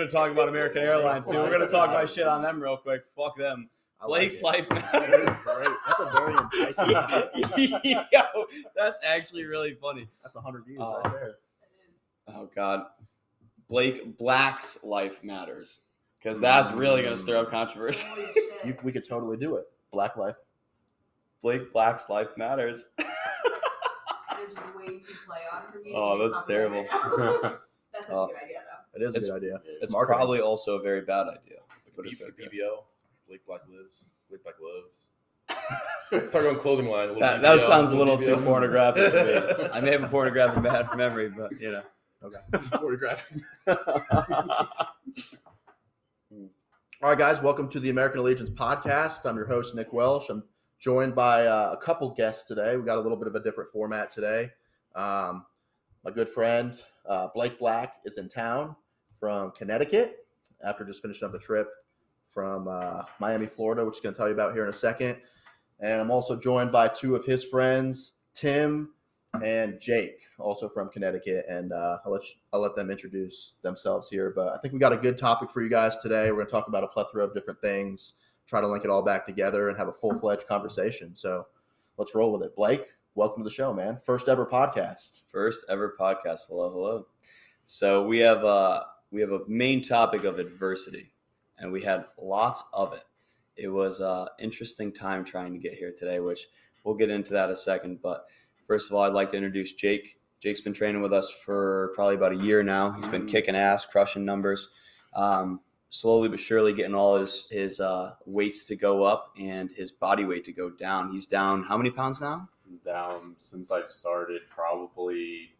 Like, we're gonna talk about American Airlines too. We're gonna talk my shit on them real quick. Fuck them. I like Blake's it. life That matters. That's a very enticing topic. Yo, that's actually really funny. That's 100 views Uh, right there. Oh God, Blake Black's life matters because that's really gonna stir up controversy. You, we could totally do it. Black life. Blake Black's life matters. That is way too play on for me. Oh, that's terrible. right. That's such a good idea, though. It is a It's- good idea. It's marketing. probably also a very bad idea. But B- it's okay. BBO, Blake Black lives. Blake Black lives. Start going clothing line. A little That, that sounds a little too pornographic for me. I may have a pornographic bad memory, but you know. Okay. Pornographic. All right, guys, welcome to the American Allegiance podcast. I'm your host, Nick Welsh. I'm joined by uh, a couple guests today. We got a little bit of a different format today. Um, my good friend, uh, Blake Black, is in town from Connecticut after just finishing up a trip from uh, Miami, Florida, which he's going to tell you about here in a second. And I'm also joined by two of his friends, Tim and Jake, also from Connecticut. And uh, I'll, let you, I'll let them introduce themselves here. But I think we got a good topic for you guys today. We're going to talk about a plethora of different things, try to link it all back together, and have a full fledged conversation. So let's roll with it. Blake, welcome to the show, man. First ever podcast. First ever podcast. Hello, hello. So we have uh we have a main topic of adversity, and we had lots of it. It was uh interesting time trying to get here today, which we'll get into that in a second. But first of all, I'd like to introduce Jake. Jake's been training with us for probably about a year now. He's been kicking ass, crushing numbers. Um, slowly but surely getting all his his uh, weights to go up and his body weight to go down. He's down how many pounds now? down since I've started, probably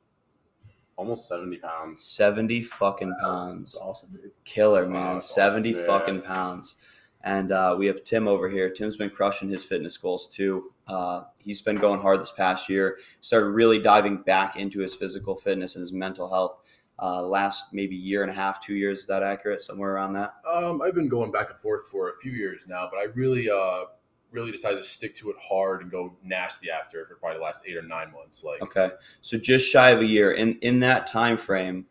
almost 70 pounds. 70 fucking pounds. That's awesome, dude. Killer, man. that's 70 awesome. fucking pounds. And uh, we have Tim over here. Tim's been crushing his fitness goals too. Uh, he's been going hard this past year. Started really diving back into his physical fitness and his mental health. Uh, last maybe year and a half, two years. Is that accurate? Somewhere around that. Um, I've been going back and forth for a few years now, but I really, uh, really decided to stick to it hard and go nasty after for probably the last eight or nine months. Like, Okay, so just shy of a year. In in that time frame,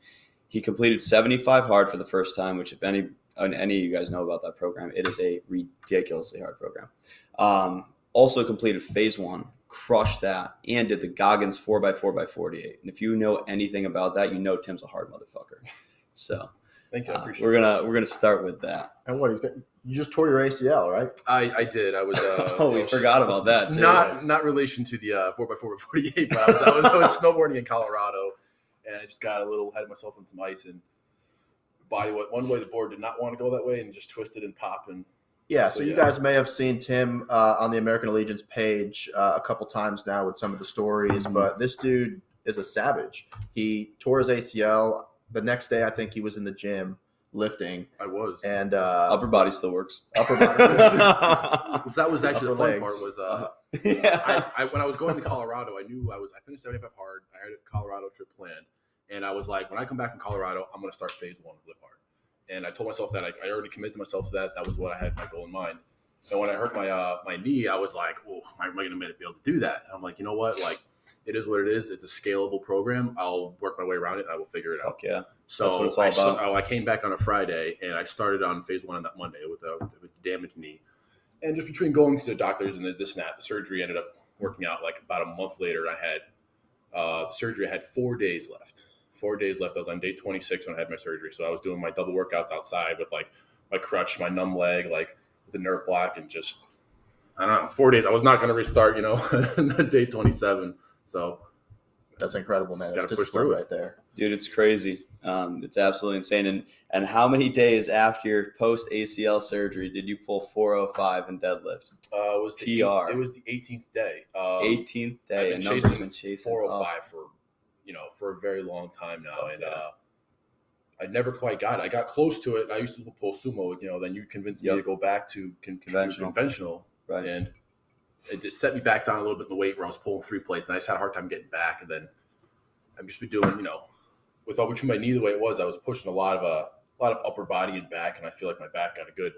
he completed 75 hard for the first time. Which, if any any of you guys know about that program, it is a ridiculously hard program. Um, also completed phase one, crushed that, and did the Goggins 4x4x48. And if you know anything about that, you know Tim's a hard motherfucker. So thank you. I uh, we're gonna we're gonna start with that. And what he's got, you just tore your ACL, right? I, I did. I was. Uh, oh, we was- forgot about that. Too. Not not relation to the uh, 4x4 48, but I was, I was I was snowboarding in Colorado, and I just got a little ahead of myself on some ice and body went one way. The board did not want to go that way and just twisted and popped and Yeah, so So, you yeah. guys may have seen Tim uh, on the American Allegiance page uh, a couple times now with some of the stories, Mhm. but this dude is a savage. He tore his ACL the next day. I think he was in the gym lifting, I was. and uh, Upper body still works. upper body. So that was actually the upper fun legs. part was uh, yeah. I, I when I was going to Colorado, I knew I was I finished 75 hard. I had a Colorado trip planned, and I was like, when I come back from Colorado, I'm going to start phase one of live hard. And I told myself that I, I already committed myself to that. That was what I had my goal in mind. And when I hurt my uh, my knee, I was like, "Oh, am I going to be able to do that?" And I'm like, you know what? Like, it is what it is. It's a scalable program. I'll work my way around it. and I will figure it out. Fuck yeah. So That's what it's all I, about. oh, I came back on a Friday and I started on phase one on that Monday with a, with a damaged knee. And just between going to the doctors and the, this and that, the surgery ended up working out like about a month later. I had uh, surgery. I had four days left. Four days left. I was on day 26 when I had my surgery. So I was doing my double workouts outside with like my crutch, my numb leg, like the nerve block, and just I don't know. It's four days. I was not going to restart, you know, day 27. So That's incredible, man. Just That's gotta push discipline through right there. Dude, it's crazy. Um, it's absolutely insane. And and how many days after your post ACL surgery did you pull 405 in deadlift? uh, it was the PR. Eight, it was the 18th day. Um, 18th I've day. been And chasing been chasing. 405 for you know for a very long time now, Fuck and yeah. uh, I never quite got it. I got close to it. I used to pull sumo, you know. Then you convinced me to go back to con- Conventional. conventional, Oh, right. and it just set me back down a little bit in the weight where I was pulling three plates, and I just had a hard time getting back. And then I've just been doing, you know, with all between my knee the way it was, I was pushing a lot of uh, a lot of upper body and back, and I feel like my back got a good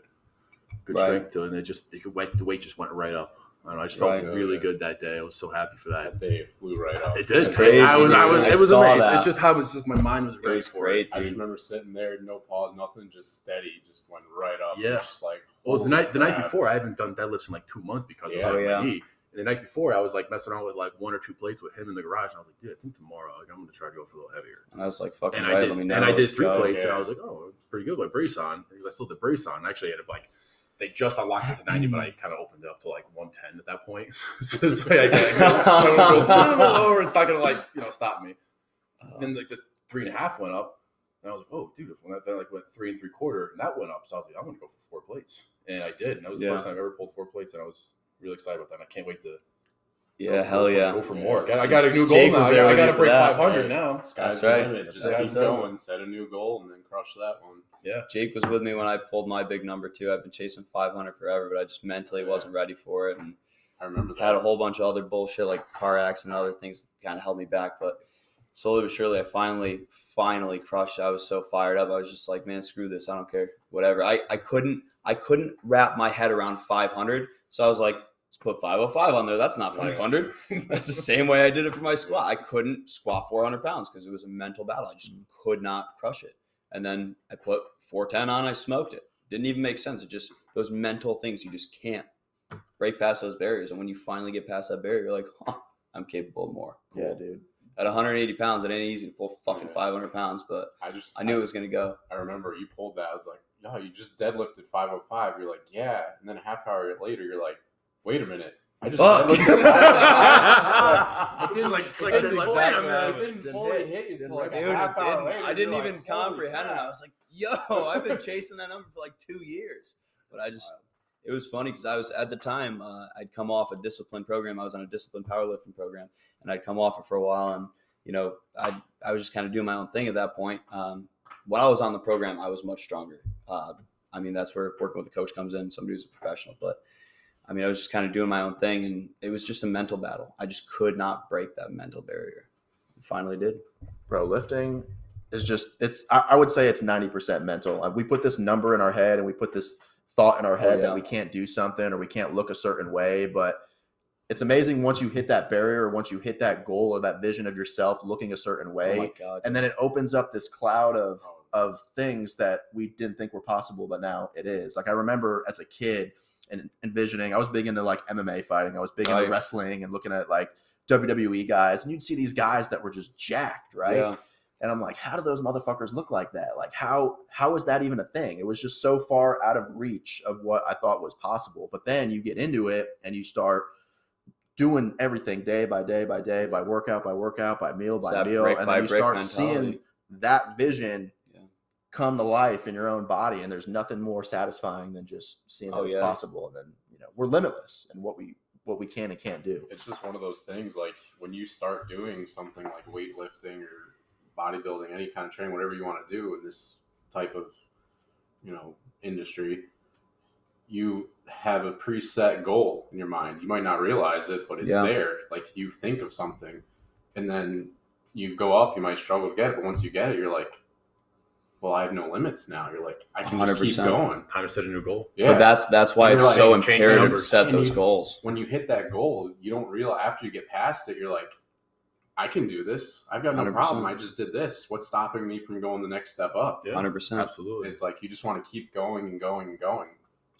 good Right. strength to it, and it just it could weight, the weight just went right up. I don't know. I just felt Right. really good that day. I was so happy for that. That day it flew right up. It did. It's crazy, I was. I dude. was. I It was amazing. that. It's just how it's just my mind was It was for great, I just remember sitting there, no pause, nothing, just steady, just went right up. Yeah. Just like Well, the night the night before, I haven't done deadlifts in like two months because Yeah. of Oh, my yeah. knee. And the night before, I was like messing around with like one or two plates with him in the garage, and I was like, "Dude, I think tomorrow like, I'm going to try to go for a little heavier." And I was like, fucking And right, I did, let me know. and I did three go. plates, and I was like, "Oh, pretty good with brace on," because I still did brace on. I actually ended up like they just unlocked it to 90, but I kind of opened it up to like 110 at that point. so this way I can like, I would go a little lower. It's not gonna like you know stop me. Uh, then like the three and a half went up, and I was like, "Oh, dude!" When that then like went three and three quarter, and that went up, so I was like, "I'm gonna go for four plates," and I did, and that was the Yeah. first time I ever pulled four plates, and I was really excited about that. And I can't wait to yeah, go hell for, yeah. go for more. I got a new goal Jake now. I got, I got to break that. 500 Right. now. Sky's That's right. limit. That's Just what keep it going, set a new goal, and then crush that one. Yeah. Jake was with me when I pulled my big number too. I've been chasing 500 forever, but I just mentally Yeah. wasn't ready for it, and I remember that. had a whole bunch of other bullshit like car accident and other things kind of held me back. But slowly but surely, I finally, finally crushed. I was so fired up. I was just like, man, screw this. I don't care. Whatever. I, I couldn't I couldn't wrap my head around 500. So I was like, let's put 505 on there. That's not 500. That's the same way I did it for my squat. I couldn't squat 400 pounds because it was a mental battle. I just could not crush it. And then I put 410 on. I smoked it. Didn't even make sense. It just those mental things. You just can't break past those barriers. And when you finally get past that barrier, you're like, huh, I'm capable of more. Cool. Yeah, dude. At 180 pounds, it ain't easy to pull fucking Yeah. 500 pounds, but I just I knew it was gonna go. I remember you pulled that. I was like, no, you just deadlifted 505. You're like, yeah. And then a half hour later, you're like, wait a minute. I just Fuck. deadlifted 505. It didn't like, like, It it's didn't like, fully- wait a it minute. didn't Didn't fully hit. hit Didn't until like hit. a it half hour didn't. later. I didn't even like, comprehend it. I was like, yo, I've been chasing that number for like two years. But I just, it was funny because I was at the time, uh, I'd come off a discipline program. I was on a discipline powerlifting program, and I'd come off it for a while. And, you know, I, I was just kind of doing my own thing at that point. Um, when I was on the program, I was much stronger. Uh, I mean, that's where working with a coach comes in, somebody who's a professional. But I mean, I was just kind of doing my own thing, and it was just a mental battle. I just could not break that mental barrier. Finally did. bro lifting is just it's I, I would say it's 90% mental like we put this number in our head and we put this thought in our Oh, head yeah. that we can't do something or we can't look a certain way but it's amazing once you hit that barrier or once you hit that goal or that vision of yourself looking a certain Oh way my god! and then it opens up this cloud of Oh, of things that we didn't think were possible, but now it is. Like I remember as a kid and envisioning, I was big into like MMA fighting. I was big oh, into Right. wrestling and looking at like WWE guys, and you'd see these guys that were just jacked, right? Yeah. And I'm like, how do those motherfuckers look like that? Like how how is that even a thing? It was just so far out of reach of what I thought was possible. But then you get into it and you start doing everything day by day by day, by workout by workout, by meal by that meal, brick and then you start mentality. seeing that vision Yeah. come to life in your own body and there's nothing more satisfying than just seeing that Oh, it's yeah. possible and then you know we're limitless in what we what we can and can't do it's just one of those things like when you start doing something like weightlifting or bodybuilding any kind of training whatever you want to do in this type of you know industry you have a preset goal in your mind you might not realize it but it's Yeah. there like you think of something and then you go up you might struggle to get it but once you get it you're like well i have no limits now you're like i can just keep 100%. going Time to set a new goal. yeah But that's that's why it's you're so like, change the imperative to set And those you- goals. when you hit that goal, you don't realize after you get past it, you're like, I can do this. I've got no 100%. problem. I just did this. What's stopping me from going the next step up? Yeah, Hundred percent. absolutely. It's like you just want to keep going and going and going.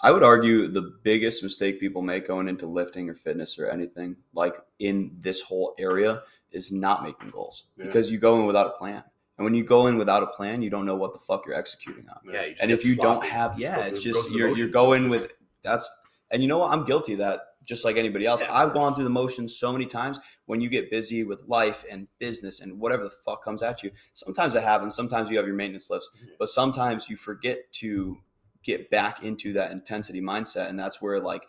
I would argue the biggest mistake people make going into lifting or fitness or anything like in this whole area is not making goals Yeah. because you go in without a plan. And when you go in without a plan, you don't know what the fuck you're executing on. Yeah, you And if you don't have, yeah, it's just you're you're going with that's and you know what? I'm guilty of that just like anybody else. Yeah, I've gone through the motions so many times when you get busy with life and business and whatever the fuck comes at you. Sometimes it happens. Sometimes you have your maintenance lifts, Yeah. but sometimes you forget to get back into that intensity mindset. And that's where like,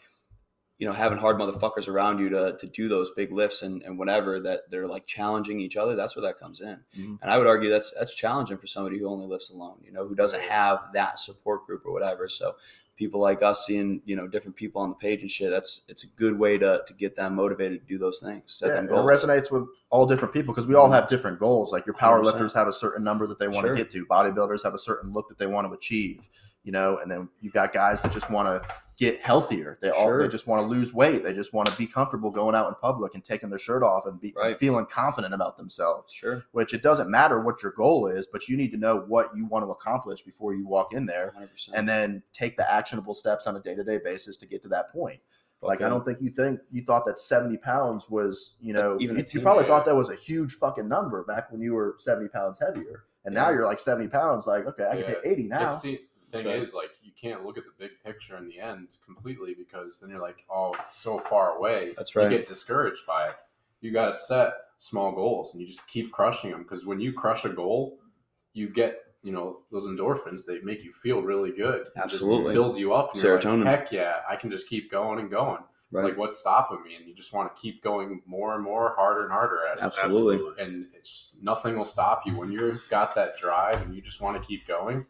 you know, having hard motherfuckers around you to, to do those big lifts and, and whatever that they're like challenging each other. That's where that comes in. Mhm. And I would argue that's, that's challenging for somebody who only lifts alone, you know, who doesn't have that support group or whatever. So people like us seeing, you know, different people on the page and shit, that's, it's a good way to, to get them motivated to do those things. Set yeah, them it resonates with all different people because we all Mhm. have different goals like your power 100%. lifters have a certain number that they want Sure. to get to bodybuilders have a certain look that they want to achieve you know and then you've got guys that just want to get healthier. They all they just want to lose weight. They just want to be comfortable going out in public and taking their shirt off and be Right. feeling confident about themselves. Sure. Which it doesn't matter what your goal is, but you need to know what you want to accomplish before you walk in there 100%. and then take the actionable steps on a day-to-day basis to get to that point. Fuck Like I don't think you think you thought that 70 pounds was, you know, Even you, you probably Yeah. thought that was a huge fucking number back when you were 70 pounds heavier. And now you're like 70 pounds, like, okay, I can hit 80 now. It's, the thing That's is, like, you can't look at the big picture in the end completely because then you're like, oh, it's so far away. That's right. You get discouraged by it. You got to set small goals and you just keep crushing them because when you crush a goal, you get, you know, those endorphins. They make you feel really good. Absolutely. build you up. And you're like, Serotonin. Heck yeah, I can just keep going and going. Right. Like, what's stopping me? And you just want to keep going more and more, harder and harder at it Absolutely. and it's nothing will stop you when you've got that drive and you just want to keep going.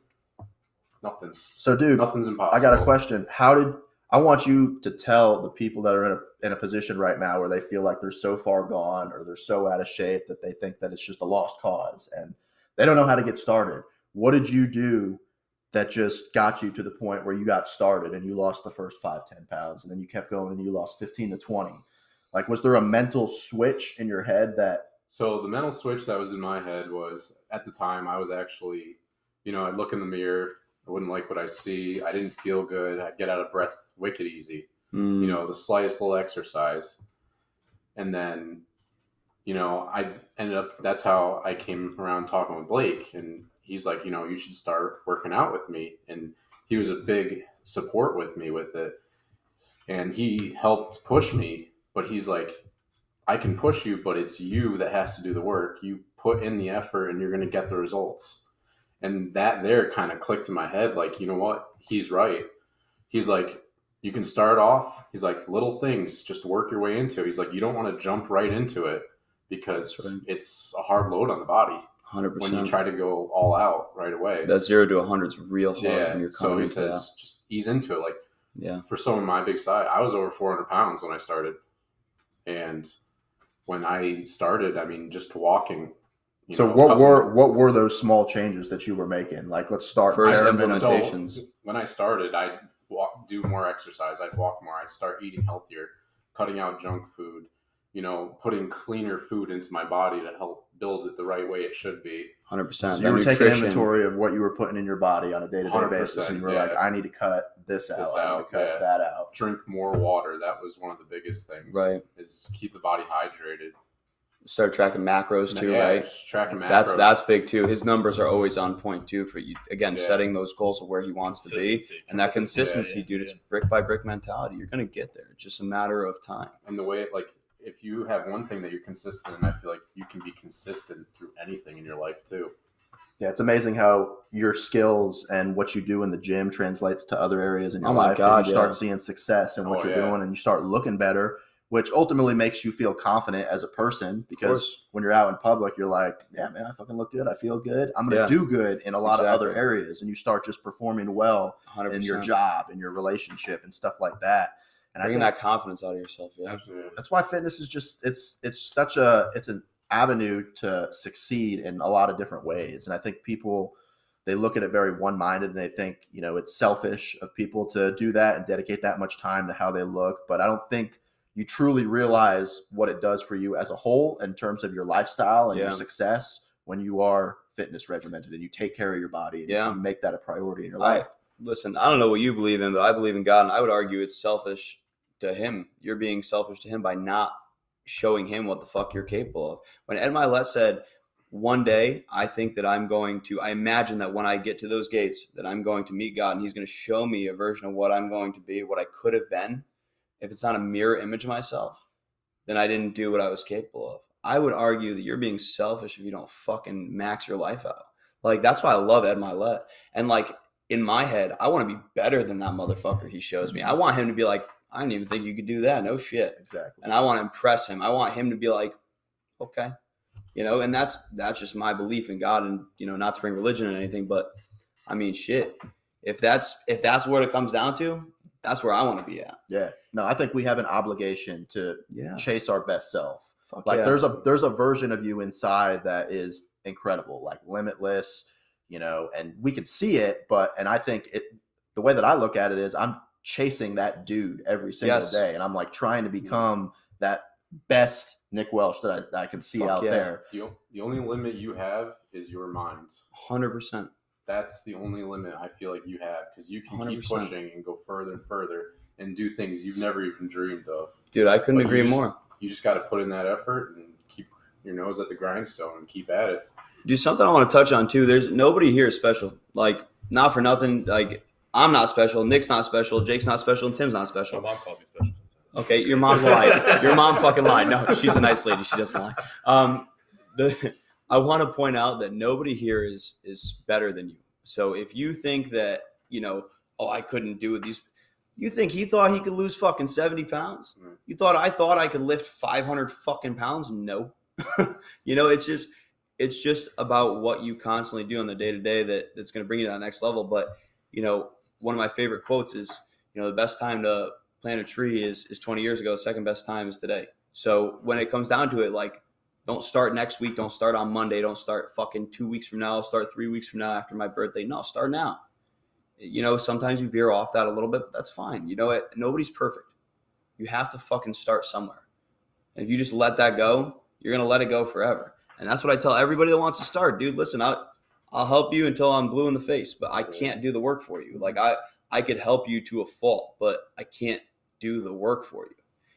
Nothing's so, dude, nothing's impossible. I got a question. How did I want you to tell the people that are in a in a position right now where they feel like they're so far gone or they're so out of shape that they think that it's just a lost cause and they don't know how to get started. What did you do that just got you to the point where you got started and you lost the first five, 10 pounds and then you kept going and you lost 15 to 20? Like, was there a mental switch in your head that, So the mental switch that was in my head was at the time I was actually, you know, I'd look in the mirror, I wouldn't like what I see, I didn't feel good, I'd get out of breath wicked easy. Mm, you know, the slightest little exercise. And then, you know, I ended up, that's how I came around talking with Blake. And he's like, you know, you should start working out with me. And he was a big support with me with it. And he helped push me. But he's like, I can push you, but it's you that has to do the work. You put in the effort and you're going to get the results. And that there kind of clicked in my head like, you know what? He's right. He's like, you can start off he's like little things just work your way into it he's like you don't want to jump right into it because right. it's a hard load on the body 100%. when you try to go all out right away that zero to 100 is real hard yeah when you're so he into that. says just ease into it like Yeah. for someone my big size i was over 400 pounds when i started and when i started i mean just walking so know, what couple- were, what were those small changes that you were making? Like, let's start First bare implement- minimum. So, when I started, I'd walk, do more exercise. I'd walk more. I'd start eating healthier, cutting out junk food. You know, putting cleaner food into my body to help build it the right way it should be. 100%. So you were taking inventory of what you were putting in your body on a day to day basis, and you were yeah. like, I need to cut this out. I need to cut yeah. that out. Drink more water. That was one of the biggest things. Right. Is keep the body hydrated. Start tracking macros too, Yeah, right? tracking macros. That's that's big too. His numbers are always on point too for you. Again, Yeah. setting those goals of where he wants to be, and that consistency, Yeah, dude. yeah, It's brick by brick mentality. You're gonna get there. It's just a matter of time. and the way like if you have one thing that you're consistent in, I feel like you can be consistent through anything in your life too. Yeah, it's amazing how your skills and what you do in the gym translates to other areas in your Oh my life. 'cause God, you start seeing success in what Oh, you're yeah. doing, and you start looking better, which ultimately makes you feel confident as a person. Because when you're out in public, you're like, "Yeah, man, I fucking look good. I feel good. I'm gonna Yeah. do good in a lot of other areas." And you start just performing well 100. in your job, in your relationship, and stuff like that. And bringing I think that confidence out of yourself. Yeah. Absolutely. that's why fitness is just it's it's such a it's an avenue to succeed in a lot of different ways and i think people they look at it very one-minded and they think you know it's selfish of people to do that and dedicate that much time to how they look but i don't think you truly realize what it does for you as a whole in terms of your lifestyle and your success when you are fitness regimented and you take care of your body and Yeah. you make that a priority in your I- life Listen, I don't know what you believe in, but I believe in God, and I would argue it's selfish to him. You're being selfish to him by not showing him what the fuck you're capable of. When Ed Mylett said, "One day, I think that I'm going to. I imagine that when I get to those gates, that I'm going to meet God, and He's going to show me a version of what I'm going to be, what I could have been. If it's not a mirror image of myself, then I didn't do what I was capable of. I would argue that you're being selfish if you don't fucking max your life out. Like that's why I love Ed Mylett, and like." in my head, I want to be better than that motherfucker he shows me. I want him to be like, I didn't even think you could do that. No shit. exactly And I want to impress him. I want him to be like, okay. You know, and that's that's just my belief in God and you know, not to bring religion or anything, but I mean shit. If that's if that's what it comes down to, that's where I want to be at. yeah no i think we have an obligation to Yeah. chase our best self Fuck like yeah. there's a there's a version of you inside that is incredible like limitless you know and we can see it but and i think it the way that i look at it is i'm chasing that dude every single Yes. day, and I'm like trying to become that best Nick Welsh that I, that I can see Fuck out yeah. there. The, the only limit you have is your mind. Hundred percent. That's the only limit I feel like you have because you can keep 100%. pushing and go further and further and do things you've never even dreamed of. Dude, I couldn't But you agree just- more. You just got to put in that effort and keep your nose at the grindstone and keep at it. Do something I want to touch on too. There's nobody here is special. Like, not for nothing. Like, I'm not special. Nick's not special. Jake's not special. And Tim's not special. My special. mom calls me special. Okay, your mom lied. Your mom fucking lied. No, she's a nice lady. She doesn't lie. Um, the I want to point out that nobody here is is better than you. So if you think that you know, oh, I couldn't do these. You think he thought he could lose fucking seventy pounds? Right. You thought I thought I could lift five hundred fucking pounds? No. you know, it's just it's just about what you constantly do on the day to day that that's going to bring you to that next level. But you know, one of my favorite quotes is, you know, the best time to plant a tree is is 20 years ago. The second best time is today. So when it comes down to it, like, don't start next week. Don't start on Monday. Don't start fucking two weeks from now. Start three weeks from now after my birthday. No, start now. You know, sometimes you veer off that a little bit, but that's fine. You know what? Nobody's perfect. You have to fucking start somewhere. And if you just let that go, you're gonna let it go forever. And that's what I tell everybody that wants to start, dude. Listen, I'll I'll help you until I'm blue in the face, but I can't do the work for you. Like I I could help you to a fault, but I can't do the work for you.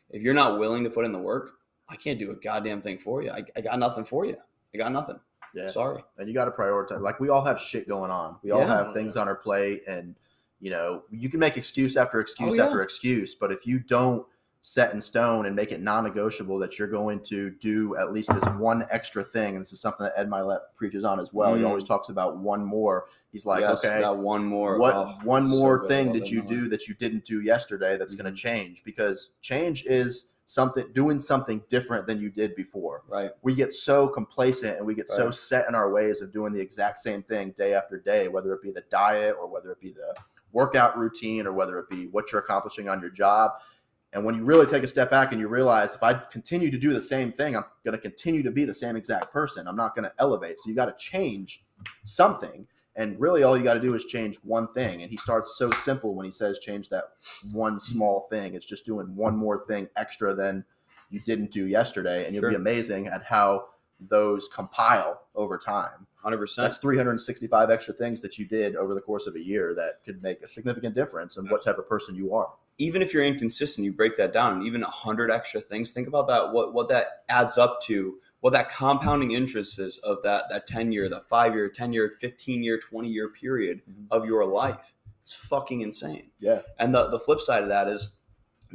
If you're not willing to put in the work, I can't do a goddamn thing for you. I, I got nothing for you. I got nothing. Yeah. Sorry. and you got to prioritize. Like we all have shit going on. We all Yeah. have things on our plate, and you know you can make excuse after excuse Oh, yeah. after excuse. But if you don't set in stone and make it non-negotiable that you're going to do at least this one extra thing, and this is something that Ed Mylett preaches on as well. He Mm. always talks about one more. He's like, yes, okay, that one more. what oh, one more good. thing did you do that you didn't do yesterday that's going Mhm. to change? Because change is something doing something different than you did before Right. we get so complacent and we get so set in our ways of doing the exact same thing day after day, whether it be the diet or whether it be the workout routine or whether it be what you're accomplishing on your job. And when you really take a step back and you realize if I continue to do the same thing, I'm going to continue to be the same exact person. I'm not going to elevate. So you got to change something. And really, all you got to do is change one thing. And he starts so simple when he says change that one small thing. It's just doing one more thing extra than you didn't do yesterday. And you'll be amazing at how those compile over time. Hundred percent. That's 365 extra things that you did over the course of a year that could make a significant difference in what type of person you are. even if you're inconsistent, you break that down, and even a hundred extra things. Think about that. What what that adds up to? What that compounding interest is of that that ten year, that five year, ten year, fifteen year, twenty year period Mhm. of your life. It's fucking insane. Yeah. And the the flip side of that is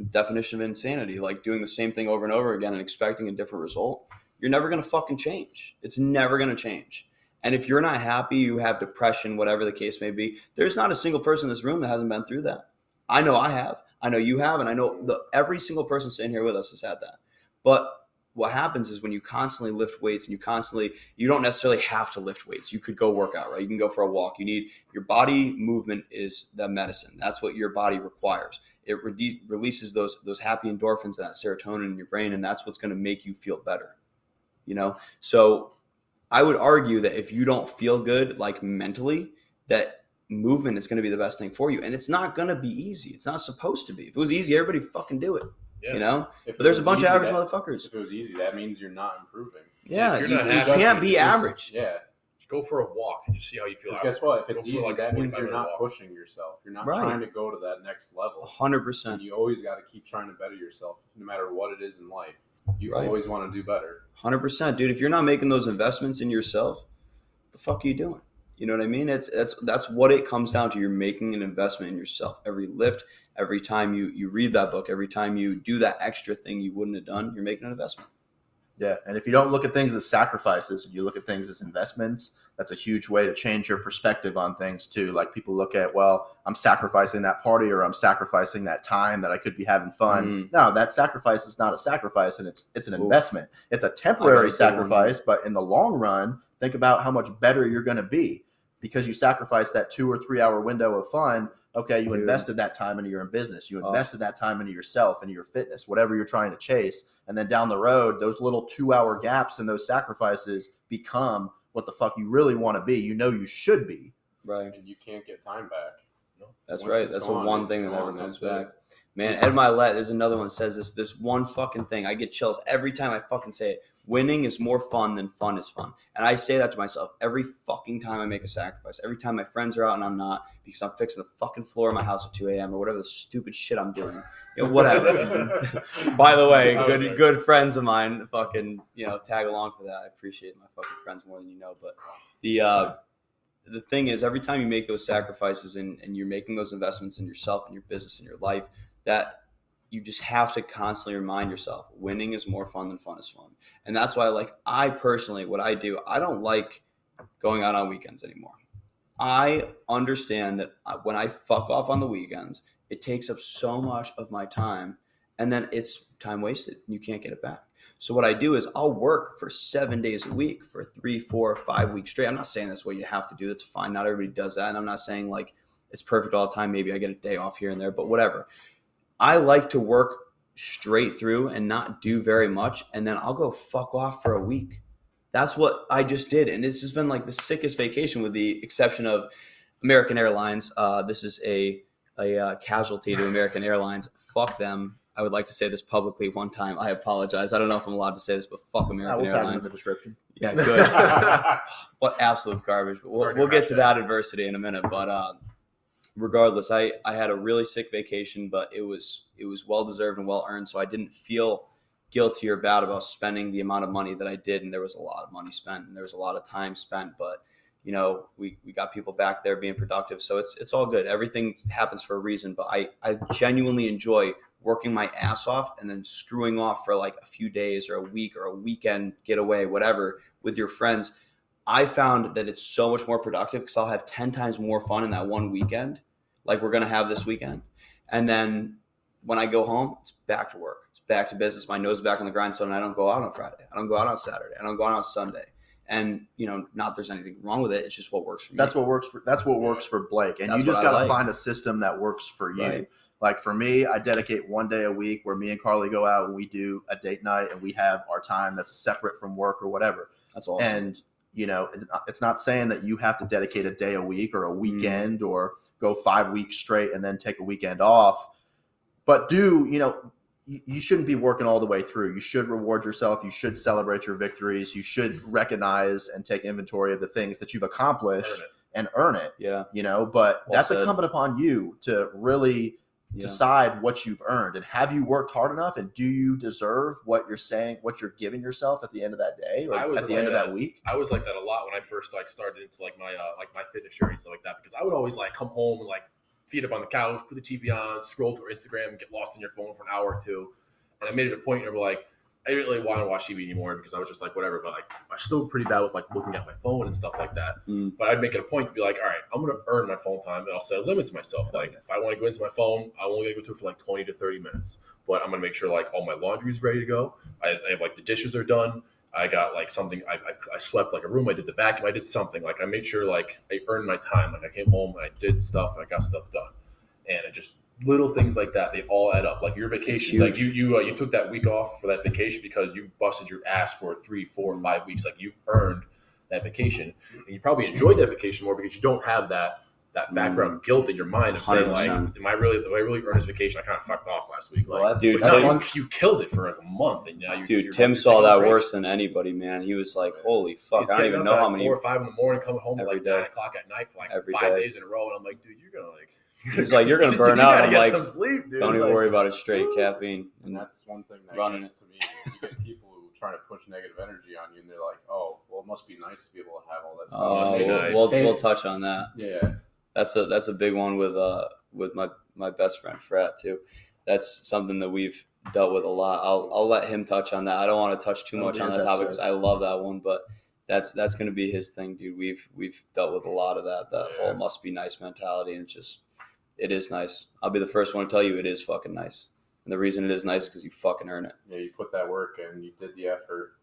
definition of insanity, like doing the same thing over and over again and expecting a different result. You're never gonna fucking change. It's never gonna change. And if you're not happy, you have depression, whatever the case may be, there's not a single person in this room that hasn't been through that. I know I have. I know you have, and I know the, every single person sitting here with us has had that. But what happens is when you constantly lift weights and you constantly, you don't necessarily have to lift weights. You could go work out, right? You can go for a walk. You need your body movement is the medicine. That's what your body requires. It rede- releases those those happy endorphins, that serotonin in your brain, and that's what's going to make you feel better. You know, so I would argue that if you don't feel good, like mentally, that movement is going to be the best thing for you. And it's not going to be easy. It's not supposed to be. If it was easy, everybody fucking do it. Yeah. You know? If But there's a was bunch of average that- motherfuckers. If it was easy, that means you're not improving. Yeah, you're you, not you can't be average. Yeah. Just go for a walk and just see how you feel. Guess what? If it's Go easy, like that means you're not walk. pushing yourself. You're not Right. trying to go to that next level. 100%. You always got to keep trying to better yourself, no matter what it is in life. You Right. always want to do better. 100%. Dude, if you're not making those investments in yourself, the fuck are you doing? You know what I mean? It's that's that's what it comes down to. You're making an investment in yourself. Every lift, every time you you read that book, every time you do that extra thing you wouldn't have done, you're making an investment. Yeah. And if you don't look at things as sacrifices, and you look at things as investments, that's a huge way to change your perspective on things too. Like people look at, well, I'm sacrificing that party or I'm sacrificing that time that I could be having fun. Mm-hmm. No, that sacrifice is not a sacrifice and it's it's an Oof. investment. It's a temporary gotta say one sacrifice, but in the long run, think about how much better you're going to be because you sacrifice that 2 or 3 hour window of fun. Okay, you Dude. invested that time into your business. You Oh. invested that time into yourself, into your fitness, whatever you're trying to chase. And then down the road, those little two hour gaps and those sacrifices become what the fuck you really want to be. You know you should be. Right. And you can't get time back. That's Once right. it's That's gone, the one thing that never comes that's it. back. Man, Ed Mylett is another one that says this this one fucking thing. I get chills every time I fucking say it. Winning is more fun than fun is fun. And I say that to myself every fucking time I make a sacrifice. Every time my friends are out and I'm not because I'm fixing the fucking floor of my house at 2 a.m. or whatever the stupid shit I'm doing. You know, whatever. By the way, good right. good friends of mine fucking, you know, tag along for that. I appreciate my fucking friends more than you know. But the uh the thing is every time you make those sacrifices and, and you're making those investments in yourself and your business and your life that you just have to constantly remind yourself winning is more fun than fun is fun and that's why like i personally what i do i don't like going out on weekends anymore i understand that uh, when i fuck off on the weekends it takes up so much of my time and then it's time wasted you can't get it back so what I do is I'll work for seven days a week for three, four, five weeks straight. I'm not saying that's what you have to do. That's fine. Not everybody does that. And I'm not saying like it's perfect all the time. Maybe I get a day off here and there, but whatever. I like to work straight through and not do very much. And then I'll go fuck off for a week. That's what I just did. And this has been like the sickest vacation with the exception of American Airlines. Uh, this is a, a uh, casualty to American Airlines. Fuck them. I would like to say this publicly one time. I apologize. I don't know if I'm allowed to say this, but fuck American we'll tag them in the description. Yeah, good. what absolute garbage. But we'll, Sorry we'll get to that. that adversity in a minute. But uh, regardless, I, I had a really sick vacation, but it was it was well deserved and well earned. So I didn't feel guilty or bad about spending the amount of money that I did. And there was a lot of money spent and there was a lot of time spent. But you know, we, we got people back there being productive. So it's it's all good. Everything happens for a reason. But I, I genuinely enjoy working my ass off and then screwing off for like a few days or a week or a weekend getaway, whatever, with your friends. I found that it's so much more productive because I'll have 10 times more fun in that one weekend, like we're going to have this weekend. And then when I go home, it's back to work. It's back to business. My nose is back on the grindstone. And I don't go out on Friday. I don't go out on Saturday. I don't go out on Sunday. And, you know, not there's anything wrong with it. It's just what works for me. That's what works for that's what works for Blake. And That's you just got to like. find a system that works for you. Right. Like for me, I dedicate one day a week where me and Carly go out and we do a date night and we have our time that's separate from work or whatever. That's awesome. And you know, it's not saying that you have to dedicate a day a week or a Mm. weekend or go five weeks straight and then take a weekend off. But do you know? You you shouldn't be working all the way through. You should reward yourself. You should celebrate your victories. You should recognize and take inventory of the things that you've accomplished Earn and earn it. yeah. You know, but Well that's said. incumbent upon you to really Yeah. decide what you've earned and have you worked hard enough and do you deserve what you're saying what you're giving yourself at the end of that day or at the end of like that week I was like that a lot when I first like started into like my uh, like my fitness journey and stuff like that because I would always like come home and like feet up on the couch, put the TV on, scroll through Instagram, get lost in your phone for an hour or two. And I made it a point where like I didn't really want to watch TV anymore because I was just like whatever. But like I'm still pretty bad with like looking at my phone and stuff like that. Mm. But I'd make it a point to be like, all right, I'm gonna earn my phone time, and I'll set a limit to myself. Like if I want to go into my phone, I'm only go to it for like 20 to 30 minutes. But I'm gonna make sure like all my laundry is ready to go. I, I have like the dishes are done. I got like something. I, I, I swept like a room. I did the vacuum. I did something. Like I made sure like I earned my time. Like I came home and I did stuff and I got stuff done. And it just little things like that. They all add up. Like your vacation. Like you you uh, you took that week off for that vacation because you busted your ass for three, four, five weeks. Like you earned that vacation, and you probably enjoyed that vacation more because you don't have that that background guilt in your mind of saying like, 100%. "Am I really? Did I really earn this vacation? I kind of fucked off last week." Like, Well, Dude, Tim- you, you killed it for like a month, and now you, Dude, Tim saw that break. worse than anybody, man. He was like, "Holy fuck!" I don't even know how many. four or five in the morning, coming home at like day. nine o'clock at night for like Every five day. days in a row, and I'm like, dude, you're gonna like. He's like, "You're gonna burn you out." gotta I'm like, some sleep, dude. Don't even Like, worry about it. Straight caffeine. And that's one thing that Running gets to me. Is you get people who try to push negative energy on you, and they're like, "Oh, well, it must be nice to be able to have all that stuff." Oh, must be we'll, nice. we'll, we'll touch on that. yeah, That's a that's a big one with uh with my my best friend Frat too. That's something that we've dealt with a lot. I'll I'll let him touch on that. I don't want to touch too much on his that topic because. I love that one, but that's that's going to be his thing, dude. We've we've dealt with a lot of that. That Yeah. whole must be nice mentality, and it's just it is nice. I'll be the first one to tell you it is fucking nice, and the reason it is nice because you fucking earn it. yeah. You put that work in, you did the effort.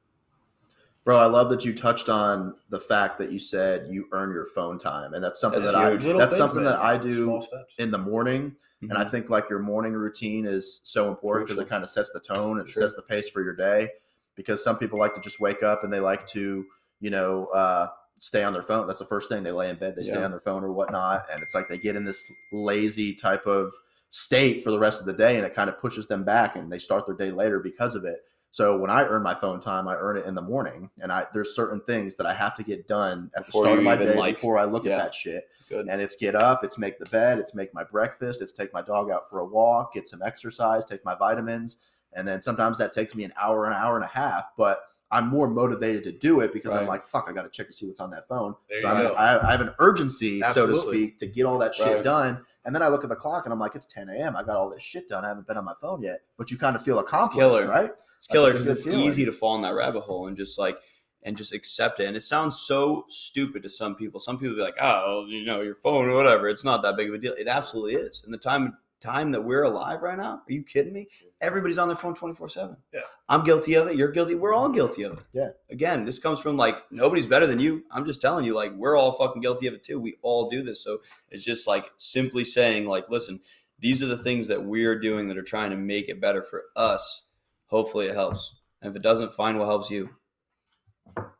bro i love that you touched on the fact that you said you earn your phone time and that's something That's that huge. i Little that's things, something man. that i do in the morning and i Mhm. think like your morning routine is so important because it kind of sets the tone and it Sure. sets the pace for your day because some people like to just wake up and they like to you know uh stay on their phone. That's the first thing they lay in bed. They stay on their phone or whatnot, and it's like they get in this lazy type of state for the rest of the day, and it kind of pushes them back, and they start their day later because of it. So when I earn my phone time, I earn it in the morning, and I there's certain things that I have to get done at Before the start of my day like- before I look yeah. at that shit. Good. And it's get up, it's make the bed, it's make my breakfast, it's take my dog out for a walk, get some exercise, take my vitamins, and then sometimes that takes me an hour, an hour and a half, but I'm more motivated to do it because I'm like, fuck, I got to check to see what's on that phone. There so I'm. I, I have an urgency, so to speak, to get all that shit Right. done. And then I look at the clock and I'm like, it's 10 a.m. I got all this shit done. I haven't been on my phone yet. But you kind of feel accomplished, killer. right? It's killer because good it's feeling. easy to fall in that rabbit hole and just like and just accept it. And it sounds so stupid to some people. Some people be like, "Oh, you know, your phone or whatever. It's not that big of a deal." It absolutely is. And the time time that we're alive right now, are you kidding me? Mm-hmm. Everybody's on their phone twenty four seven. Yeah. I'm guilty of it. You're guilty. We're all guilty of it. Yeah. Again, this comes from like nobody's better than you. I'm just telling you, like we're all fucking guilty of it too. We all do this. So it's just like simply saying, like, listen, these are the things that we're doing that are trying to make it better for us. Hopefully, it helps. And if it doesn't, find what helps you.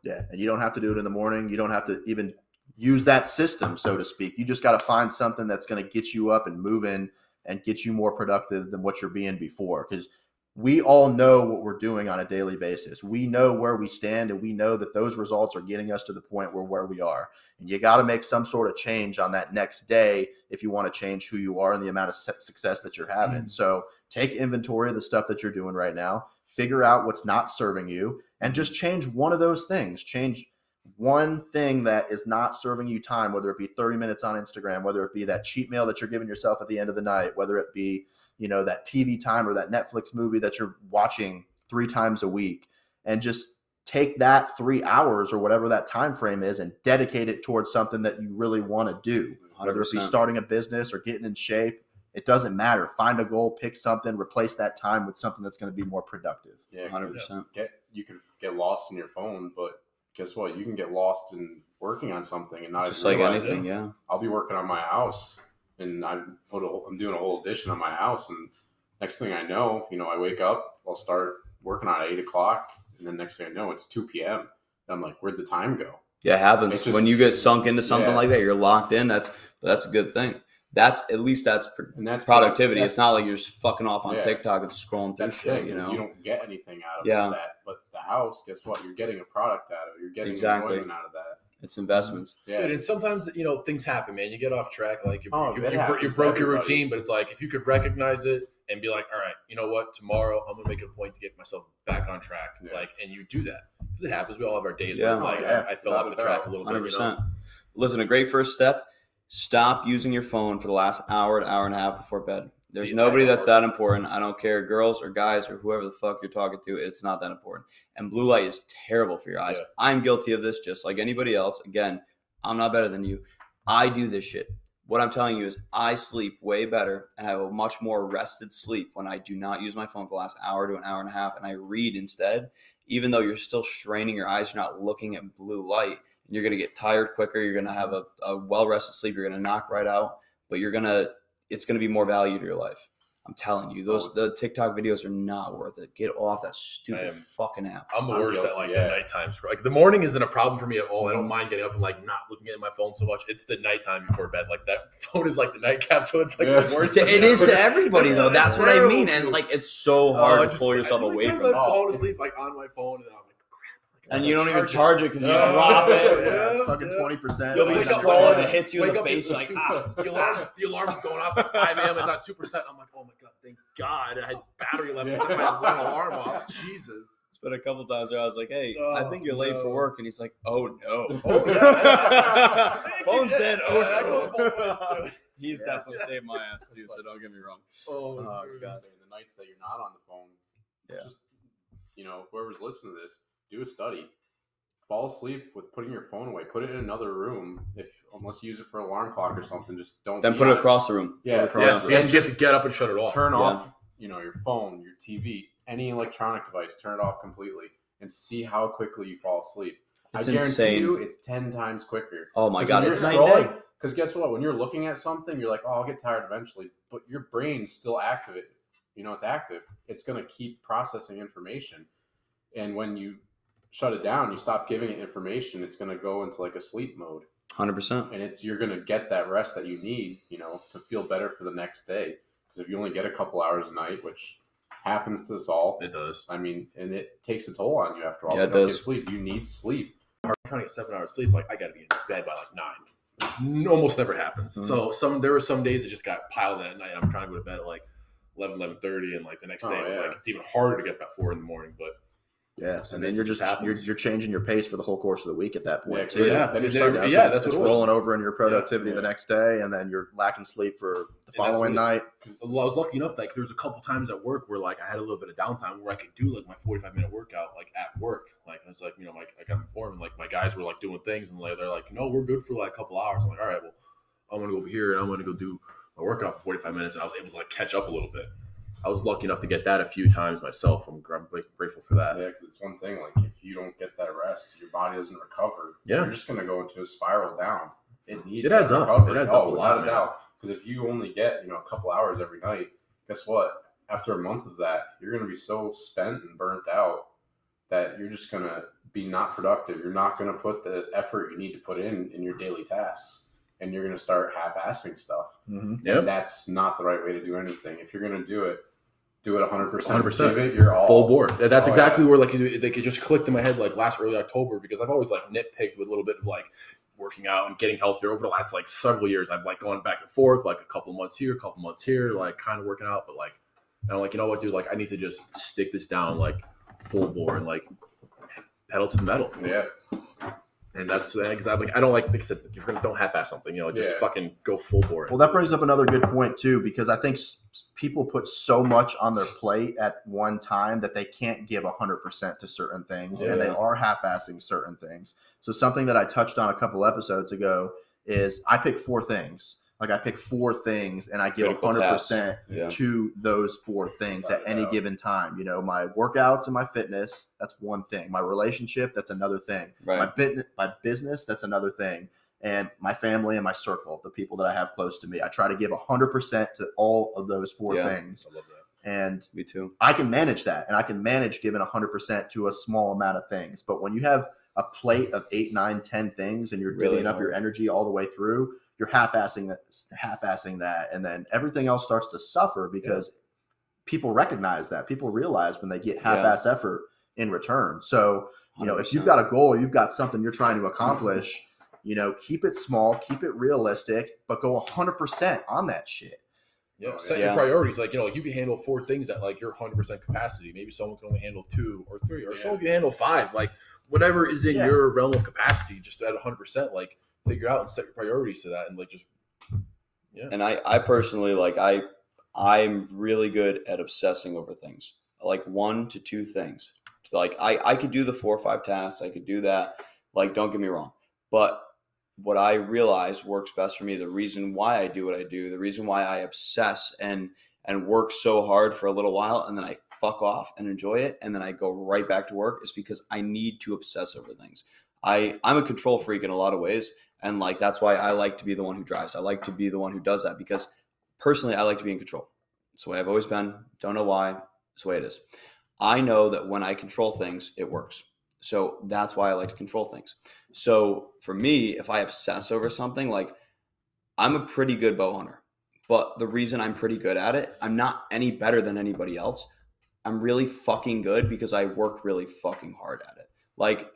Yeah, and you don't have to do it in the morning. You don't have to even use that system, so to speak. You just got to find something that's going to get you up and moving and get you more productive than what you're being before. Because we all know what we're doing on a daily basis. We know where we stand, and we know that those results are getting us to the point where where we are. And you got to make some sort of change on that next day if you want to change who you are and the amount of success that you're having. Mm. So take inventory of the stuff that you're doing right now. Figure out what's not serving you and just change one of those things. Change one thing that is not serving you time, whether it be 30 minutes on Instagram, whether it be that cheat meal that you're giving yourself at the end of the night, whether it be, you know, that TV time or that Netflix movie that you're watching three times a week and just take that 3 hours or whatever that time frame is and dedicate it towards something that you really want to do. Whether it be starting a business or getting in shape, it doesn't matter. Find a goal, pick something, replace that time with something that's going to be more productive. Yeah, 100%. get you could get lost in your phone, but guess what? You can get lost in working on something and not Just like anything, it. yeah. I'll be working on my house, and I put a, I'm doing a whole addition on my house, and next thing I know, you know, I wake up, I'll start working on at eight o'clock, and then next thing I know, it's two p.m. And I'm like, where'd the time go? Yeah, it happens. It's just- when you get sunk into something Yeah. like that, you're locked in. That's that's a good thing. That's at least that's pr- And that's productivity. That's, It's not like you're just fucking off on Yeah. TikTok and scrolling through shit. thing, You know, you don't get anything out of Yeah. that. But the house, guess what? You're getting a product out of it. You're getting Exactly. enjoyment out of that. it's investments. Yeah. Dude, and sometimes you know things happen, man. You get off track, like you, Oh, you, you, bro- you broke your routine. But it's like if you could recognize it and be like, all right, you know what? Tomorrow I'm gonna make a point to get myself back on track. Yeah. Like, and you do that because it happens. We all have our days Yeah. where it's like oh, Yeah. I, I fell off a the track a little Hundred bit. You know? percent. Listen, a great first step: stop using your phone for the last hour to hour and a half before bed. There's See, nobody that's that important. I don't care, girls or guys or whoever the fuck you're talking to. It's not that important. And blue light is terrible for your eyes. Yeah. I'm guilty of this, just like anybody else. Again, I'm not better than you. I do this shit. What I'm telling you is, I sleep way better and I have a much more rested sleep when I do not use my phone for the last hour to an hour and a half, and I read instead. Even though you're still straining your eyes, you're not looking at blue light and you're going to get tired quicker. You're going to have a, a well rested sleep. You're going to knock right out, but you're going to, it's going to be more value to your life. I'm telling you, those oh. the TikTok videos are not worth it. Get off that stupid am- fucking app. I'm the I'm worst at guilty, like yeah. the nighttime. Like the morning isn't a problem for me at all. I don't mind getting up and like not looking at my phone so much. It's the nighttime before bed. Like that phone is like the nightcap, so it's like Yeah. the worst. It is to everybody though. That's what I mean, and like it's so Oh, hard I to pull yourself I- away from I it. fall Oh, asleep it's- like on my phone, and I'm like, crap. And you don't even Charge it. because you Yeah. drop it. Yeah. it's fucking yeah. 20%. You'll be Wake scrolling, wake it hits you in the up, face. You're like, like, ah. the alarm, the alarm's going off at 5 a.m. It's not two percent. I'm like, oh my god, thank God, I had battery left. Yeah. to set my one alarm off. Jesus. It's been a couple times where I was like, "Hey, I Oh, think you're late for work," and he's like, "Oh no, Oh yeah. phone's dead." Oh no, he's Yeah. definitely saved my ass too. So don't get me wrong. Oh, Oh, God. God. The nights that you're not on the phone, Yeah. just you know, whoever's listening to this, do a study. Fall asleep with putting your phone away. Put it in another room. If unless you use it for alarm clock or something, just don't. Then put it on across the room. Yeah, across Yeah, the room. you have to just get up and shut it off. Turn Yeah. off, you know, your phone, your TV, any electronic device. Turn it off completely, and see how quickly you fall asleep. It's I guarantee insane. you, it's ten times quicker. Oh my god, it's night day. Because guess what? When you're looking at something, you're like, "Oh, I'll get tired eventually," but your brain's still active. You know, it's active. It's going to keep processing information, and when you shut it down, you stop giving it information, it's going to go into like a sleep mode, Hundred percent. and it's you're going to get that rest that you need, you know, to feel better for the next day. Because if you only get a couple hours a night, which happens to us all, It does. I mean, and it takes a toll on you after all. Yeah, You it don't does. Sleep. You need sleep. I'm trying to get seven hours sleep. Like I got to be in bed by like nine. Almost never happens. Mhm. So some there were some days it just got piled in at night. I'm trying to go to bed at like 11, 11.30 and like the next day Oh, it was yeah. like it's even harder to get up at four in the morning. But Yeah, So and then you're just you're, you're changing your pace for the whole course of the week at that point Yeah, too. yeah, then yeah, starting yeah, it's, that's what it's it was. rolling over in your productivity Yeah. the next day, and then you're lacking sleep for the following what night. I was lucky enough like there was a couple times at work where like I had a little bit of downtime where I could do like my 45 minute workout like at work. Like I was like, you know, like I got informed and like my guys were like doing things and like they're like, no, we're good for like a couple hours. I'm like, all right, well, I'm gonna go over here and I'm gonna go do my workout for 45 minutes. And I was able to like catch up a little bit. I was lucky enough to get that a few times myself. I'm, I'm grateful for that. Yeah, 'cause it's one thing. Like if you don't get that rest, your body doesn't recover. Yeah. you're just going to go into a spiral down. It needs It adds up. recovery. It adds Oh, up a lot, without man. doubt. Because if you only get you know a couple hours every night, guess what? After a month of that, you're going to be so spent and burnt out that you're just going to be not productive. You're not going to put the effort you need to put in in your daily tasks, and you're going to start half-assing stuff. hmm Yep. And that's not the right way to do anything. If you're going to do it, do it 100%. 100%. Give it your all. full board. That's Oh, exactly where like they could just clicked in my head like last early October because I've always like nitpicked with a little bit of like working out and getting healthier over the last like several years. I've like gone back and forth like a couple months here, a couple months here, like kind of working out, but like and I'm like, you know what, dude, like I need to just stick this down like full bore and like pedal to the metal. Yeah. And that's uh, because I'm like I don't like like I said, you're gonna don't half-ass something, you know, just Yeah. fucking go full bore. Well, that brings up another good point too, because I think s- people put so much on their plate at one time that they can't give hundred percent to certain things, and they Yeah. are half-assing certain things. So something that I touched on a couple episodes ago is I pick four things. Like I pick four things, and I give hundred percent Yeah. to those four things at any given time. You know, my workouts and my fitness, that's one thing. My relationship, that's another thing. My Right. business, my business, that's another thing. And my family and my circle, the people that I have close to me. I try to give 100% to all of those four Yeah. things. I love that. And Me too. I can manage that. And I can manage giving a 100% to a small amount of things. But when you have a plate of eight, nine, ten things and you're Really divvying up your energy all the way through, you're half-assing that, half-assing that. And then everything else starts to suffer because people recognize that. People realize when they get half-ass effort in return. So, you know, if you've got a goal, you've got something you're trying to mm-hmm. accomplish, you know, keep it small, keep it realistic, but go 100% on that shit. Yeah, Oh, set yeah. your priorities. Like you know, you can handle four things at like your hundred percent capacity. Maybe someone can only handle two or three, or Yeah. someone can handle five. Like whatever is in Yeah. your realm of capacity, just at hundred percent. Like figure out and set your priorities to that, and like just yeah. and I, I personally like I I'm really good at obsessing over things. Like one to two things. Like I, I could do the four or five tasks, I could do that. Like, don't get me wrong. But what I realize works best for me, the reason why I do what I do, the reason why I obsess and and work so hard for a little while and then I fuck off and enjoy it and then I go right back to work is because I need to obsess over things. I I'm a control freak in a lot of ways and like that's why I like to be the one who drives. I like to be the one who does that because personally I like to be in control. It's the way I've always been. Don't know why. It's the way it is. I know that when I control things, it works. So that's why I like to control things. So for me, if I obsess over something, like I'm a pretty good bow hunter, but the reason I'm pretty good at it, I'm not any better than anybody else. I'm really fucking good because I work really fucking hard at it. Like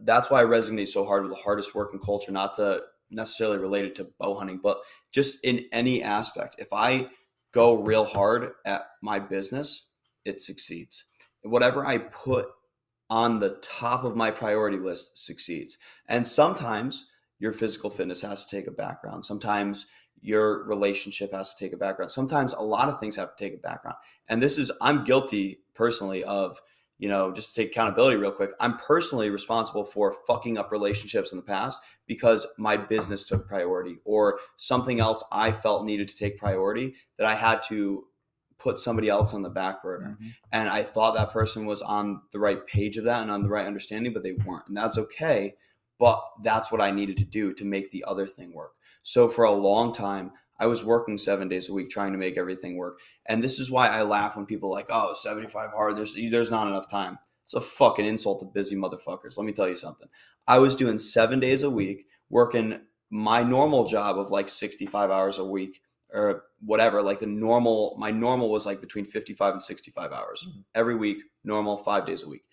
that's why I resonate so hard with the hardest work working culture, not to necessarily relate it to bow hunting, but just in any aspect. If I go real hard at my business, it succeeds. Whatever I put on the top of my priority list succeeds. And sometimes your physical fitness has to take a background. Sometimes your relationship has to take a background. Sometimes a lot of things have to take a background. And this is, I'm guilty personally of, you know, just to take accountability real quick. I'm personally responsible for fucking up relationships in the past because my business took priority or something else I felt needed to take priority that I had to put somebody else on the back burner. Mm-hmm. And I thought that person was on the right page of that and on the right understanding, but they weren't. And that's okay. But that's what I needed to do to make the other thing work. So for a long time, I was working seven days a week trying to make everything work. And this is why I laugh when people are like, oh, 75 hard, there's there's not enough time. It's a fucking insult to busy motherfuckers. Let me tell you something. I was doing seven days a week, working my normal job of like 65 hours a week or whatever. Like the normal, my normal was like between 55 and 65 hours Mhm. every week, normal five days a week.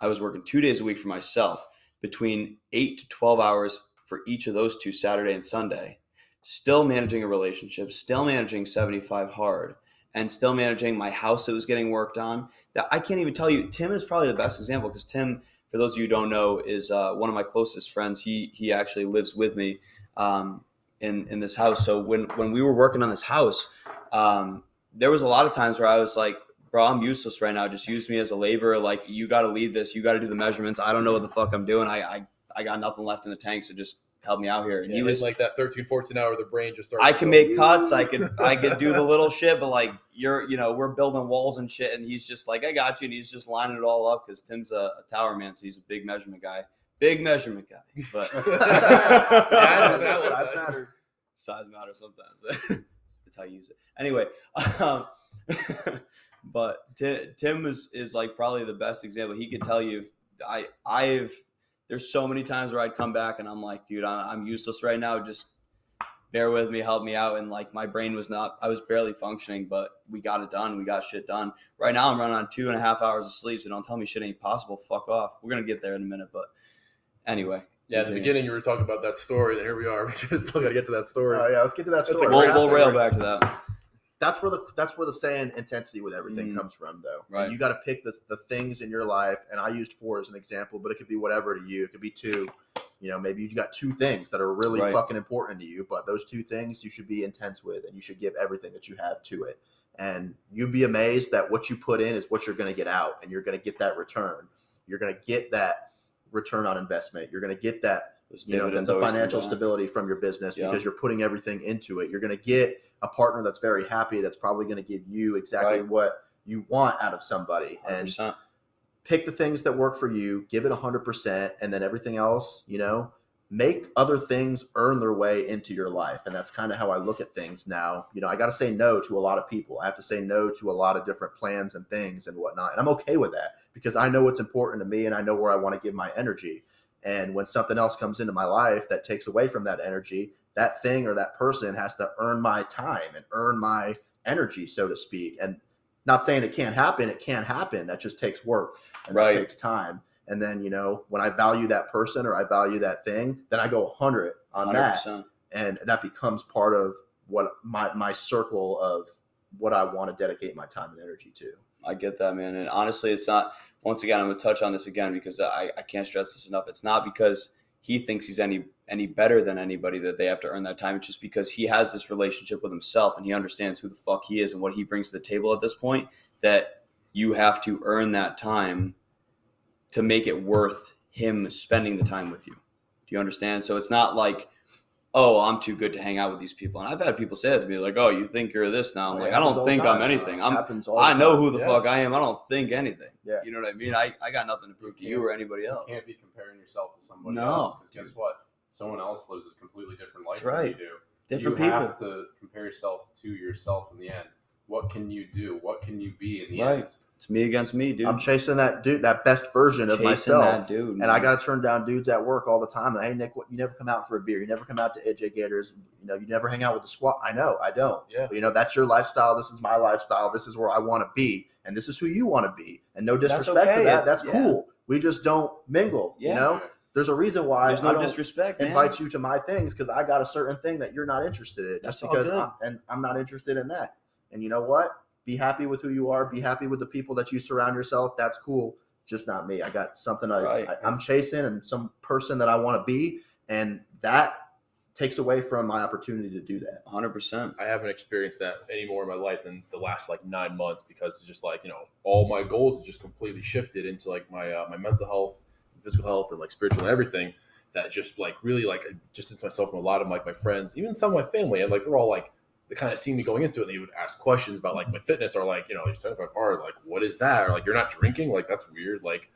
I was working two days a week for myself, between eight to 12 hours for each of those two, Saturday and Sunday, still managing a relationship, still managing 75 hard, and still managing my house that was getting worked on. That I can't even tell you. Tim is probably the best example because Tim, for those of you who don't know, is uh, one of my closest friends. He he actually lives with me um, in in this house. So when when we were working on this house, um, there was a lot of times where I was like, "Bro, I'm useless right now. Just use me as a laborer. Like you got to lead this. You got to do the measurements. I don't know what the fuck I'm doing. I I, I got nothing left in the tank. So just help me out here." And Yeah, he was like that 13, 14 hour, the brain just starts. I can go, make cuts. I could I could do the little shit, but like you're you know we're building walls and shit, and he's just like I got you, and he's just lining it all up because Tim's a, a tower man, so he's a big measurement guy, big measurement guy, but Size size matters. size matters sometimes. it's how you use it. Anyway, um, but Tim, Tim is is like probably the best example. He could tell you. I I've there's so many times where I'd come back and I'm like, dude, I- I'm useless right now. Just bear with me, help me out. And like my brain was not, I was barely functioning, but we got it done. We got shit done. Right now I'm running on two and a half hours of sleep. So don't tell me shit ain't possible. Fuck off. We're gonna get there in a minute, but anyway. Yeah, at the beginning you were talking about that story, then here we are. We just still got to get to that story. Oh yeah, let's get to that That's story. great We'll, we'll rail back to that. That's where the that's where the saying intensity with everything Mm. comes from though Right. you got to pick the, the things in your life and i used four as an example but it could be whatever to you it could be two you know maybe you got two things that are really Right. fucking important to you but those two things you should be intense with and you should give everything that you have to it and you'd be amazed that what you put in is what you're going to get out and you're going to get that return you're going to get that return on investment you're going to get that Those you know the, dividends the always come financial stability from your business Yeah. because you're putting everything into it you're going to get a partner that's very happy that's probably going to give you exactly Right. what you want out of somebody. And 100%. pick the things that work for you give it 100% and then everything else you know make other things earn their way into your life. And that's kind of how i look at things now. You know i got to say no to a lot of people. I have to say no to a lot of different plans and things and whatnot. And i'm okay with that because i know what's important to me and i know where i want to give my energy. And when something else comes into my life that takes away from that energy that thing or that person has to earn my time and earn my energy so to speak and not saying it can't happen it can happen that just takes work and Right. that takes time and then you know when i value that person or i value that thing then i go 100 on that 100%. and that becomes part of what my my circle of what i want to dedicate my time and energy to I get that, man. And honestly, it's not, once again, I'm going to touch on this again because I, I can't stress this enough. It's not because he thinks he's any any better than anybody that they have to earn that time. It's just because he has this relationship with himself and he understands who the fuck he is and what he brings to the table at this point that you have to earn that time to make it worth him spending the time with you. Do you understand? So it's not like, oh, I'm too good to hang out with these people. And I've had people say that to me, like, oh, you think you're this now. I'm It like, I don't think time. I'm anything. I'm Happens all the I know time. who the Yeah. fuck I am. I don't think anything. Yeah. You know what I mean? I, I got nothing to prove to you or anybody else. You can't be comparing yourself to somebody else. No, else. 'cause dude. guess what? Someone else lives a completely different life That's than you do. Different you people. have to compare yourself to yourself in the end. What can you do? What can you be in the Right. end? It's me against me, dude. i'm chasing that dude that best version of Chasing myself that dude. and I got to turn down dudes at work all the time. Hey Nick, what, you never come out for a beer. You never come out to AJ Gators. You know, you never hang out with the squad. I know, I don't. Yeah. But, you know, that's your lifestyle. This is my lifestyle. This is where I want to be, and this is who you want to be. And no disrespect okay. to that. That's Yeah. cool. We just don't mingle. Yeah. You know, there's a reason why There's I no don't disrespect, man. invite you to my things because I got a certain thing that you're not interested in. That's Just all because good. I'm, and I'm not interested in that. And you know what? Be happy with who you are. Be happy with the people that you surround yourself. That's cool. Just not me. I got something I, Right. I I'm chasing and some person that I want to be, and that takes away from my opportunity to do that. 100%. I haven't experienced that anymore in my life than the last like nine months because it's just like you know all my goals have just completely shifted into like my uh, my mental health, physical health, and like spiritual and everything. That just like really like I distance myself from a lot of like my friends, even some of my family, and like they're all like they kind of see me going into it. and They would ask questions about like mm-hmm. my fitness or like you know you're 75 hard, like what is that? Or like you're not drinking, like that's weird. Like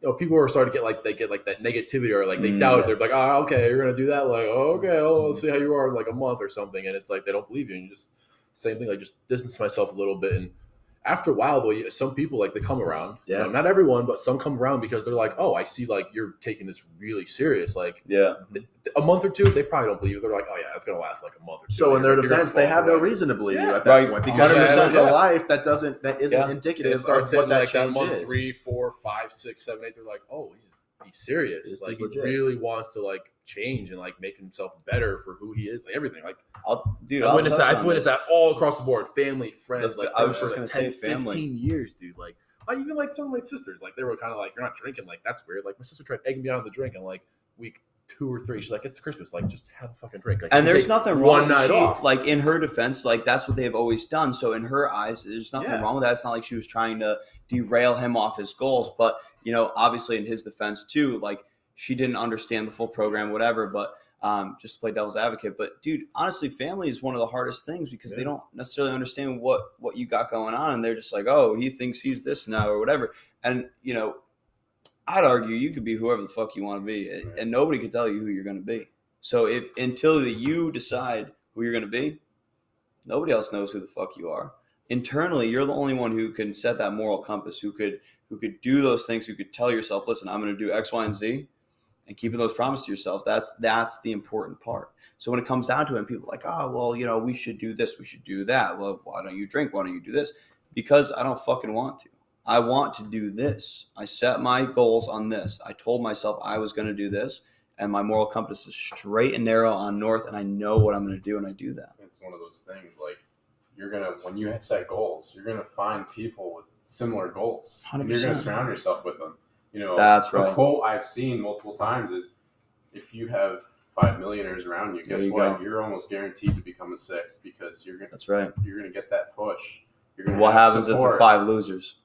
you know people are starting to get like they get like that negativity or like they Mm. doubt. They're like, oh okay, you're gonna do that. Like oh, okay, oh, mm-hmm. let's see how you are in like a month or something. And it's like they don't believe you. And you just same thing. Like just distance myself a little bit and after a while though, some people like they come around. You Yeah. know, not everyone, but some come around because they're like, oh, I see, like you're taking this really serious. Like Yeah. a month or two, they probably don't believe it. They're like, oh yeah, it's gonna last like a month or two. So in You're- their you're defense, they fall have no reason to believe you at that Right. point because you're 100%, living a yeah. life that doesn't that isn't Yeah. Indicative of hitting what that like that change month is. three, four, five, six, seven, eight. They're like, oh, he's, he's serious. This like is he really wants to like change and like make himself better for who he is. Like everything. Like I'll, dude, I've I'll witnessed that. I've witnessed that all across the board. Family, friends. The- like I was just gonna 10, say family. 15 years, dude. Like, like even like some of my sisters, like they were kind of like, you're not drinking. Like that's weird. Like my sister tried egging me out of the drink, and like week two or three, she's like, it's Christmas. Like just have a fucking drink. Like, And there's nothing wrong. One night she, off. Like in her defense, like that's what they've always done. So in her eyes, there's nothing Yeah. wrong with that. It's not like she was trying to derail him off his goals. But you know, obviously in his defense too, like she didn't understand the full program, whatever. But um, just to play devil's advocate. But dude, honestly, family is one of the hardest things because they don't necessarily understand what what you got going on, and they're just like, oh, he thinks he's this now or whatever. And you know, I'd argue you could be whoever the fuck you want to be, and, and nobody can tell you who you're going to be. So if until you decide who you're going to be, nobody else knows who the fuck you are. Internally, you're the only one who can set that moral compass, who could who could do those things, who could tell yourself, "Listen, I'm going to do X, Y, and Z," and keeping those promises to yourself. That's that's the important part. So when it comes down to it, and people are like, "Oh, well, you know, we should do this, we should do that." Well, why don't you drink? Why don't you do this? Because I don't fucking want to. I want to do this. I set my goals on this. I told myself I was going to do this, and my moral compass is straight and narrow on north, and I know what I'm going to do, and I do that. It's one of those things like you're gonna when you set goals, you're gonna find people with similar goals. And you're gonna surround yourself with them. You know, That's right. a quote I've seen multiple times is if you have five millionaires around you, guess you what? go. You're almost guaranteed to become a sixth because you're gonna That's right. you're gonna get that push. You're gonna What happens if support. the five losers?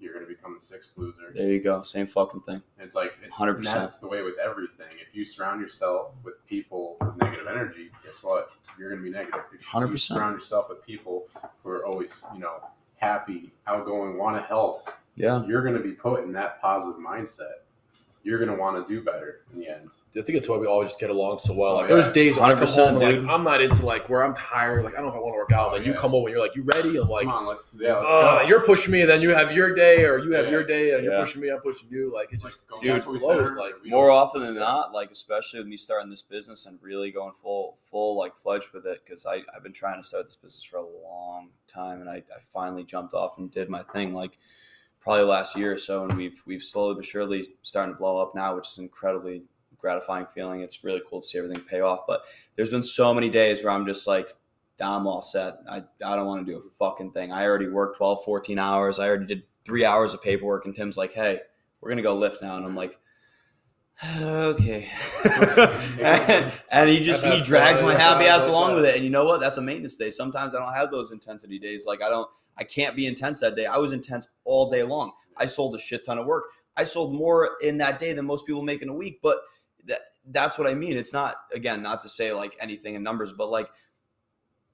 You're gonna become the sixth loser. There you go. Same fucking thing. It's like it's 100%. and that's the way with everything. If you surround yourself with people with negative energy, guess what? You're going to be negative. If 100%. surround yourself with people who are always, you know, happy, outgoing, want to help, Yeah. you're going to be put in that positive mindset. You're going to want to do better in the end. I think it's why we all just get along so well. Oh, Like yeah. there's days when I come 100%, home, and, dude. like I'm not into like where I'm tired. Like I don't know if I want to work out. Oh, Like you come over and you're like, you ready? I'm like, Come on, let's yeah, let's uh, go. you're pushing me, and then you have your day, or you have Yeah. your day, and Yeah. you're pushing me, I'm pushing you. Like it's Like, just go- it Dude, what we flows. Like. We More often than not, like especially with me starting this business and really going full, full like fledged with it, because I I've been trying to start this business for a long time, and I, I finally jumped off and did my thing like probably last year or so, and we've we've slowly but surely starting to blow up now, which is incredibly gratifying feeling. It's really cool to see everything pay off. But there's been so many days where I'm just like, I'm all set. I, I don't want to do a fucking thing. I already worked 12, 14 hours. I already did three hours of paperwork. And Tim's like, hey, we're going to go lift now. And I'm like, okay. and, and he just, he drags my happy ass along with it. And you know what? That's a maintenance day. Sometimes I don't have those intensity days. Like I don't, I can't be intense that day. I was intense all day long. I sold a shit ton of work. I sold more in that day than most people make in a week. But that, that's what I mean. It's not, again, not to say like anything in numbers, but like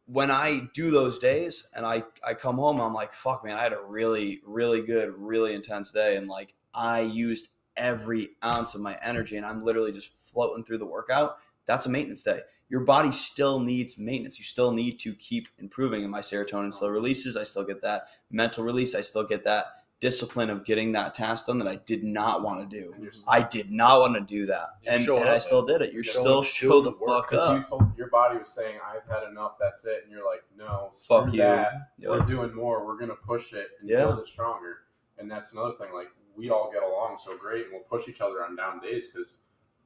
when I do those days and I, I come home, I'm like, fuck, man, I had a really, really good, really intense day. And like, I used every ounce of my energy and I'm literally just floating through the workout. That's a maintenance day. Your body still needs maintenance. You still need to keep improving. And my serotonin still releases. I still get that mental release. I still get that discipline of getting that task done that I did not want to do. I did not want to do that. And, and I still did it. You're You're still show the work, fuck up. you told your body was saying, "I've had enough. That's it," and you're like, "No, Fuck you. that. Yep. We're doing more. We're gonna push it and Yeah. build it stronger." And that's another thing. Like we all get along so great, and we'll push each other on down days because,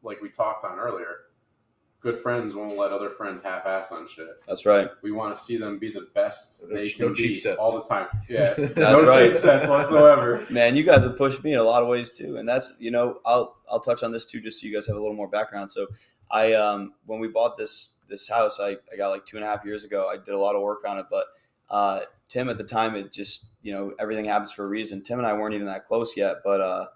like we talked on earlier, good friends won't let other friends half-ass on shit. That's right. We want to see them be the best No- they no can cheap be sets. all the time. Yeah, That's no right. cheap sets whatsoever. Man, you guys have pushed me in a lot of ways too, and that's you know I'll I'll touch on this too, just so you guys have a little more background. So, I um when we bought this this house, I, I got like two and a half years ago. I did a lot of work on it, but uh, Tim at the time, it just you know everything happens for a reason. Tim and I weren't even that close yet, but uh,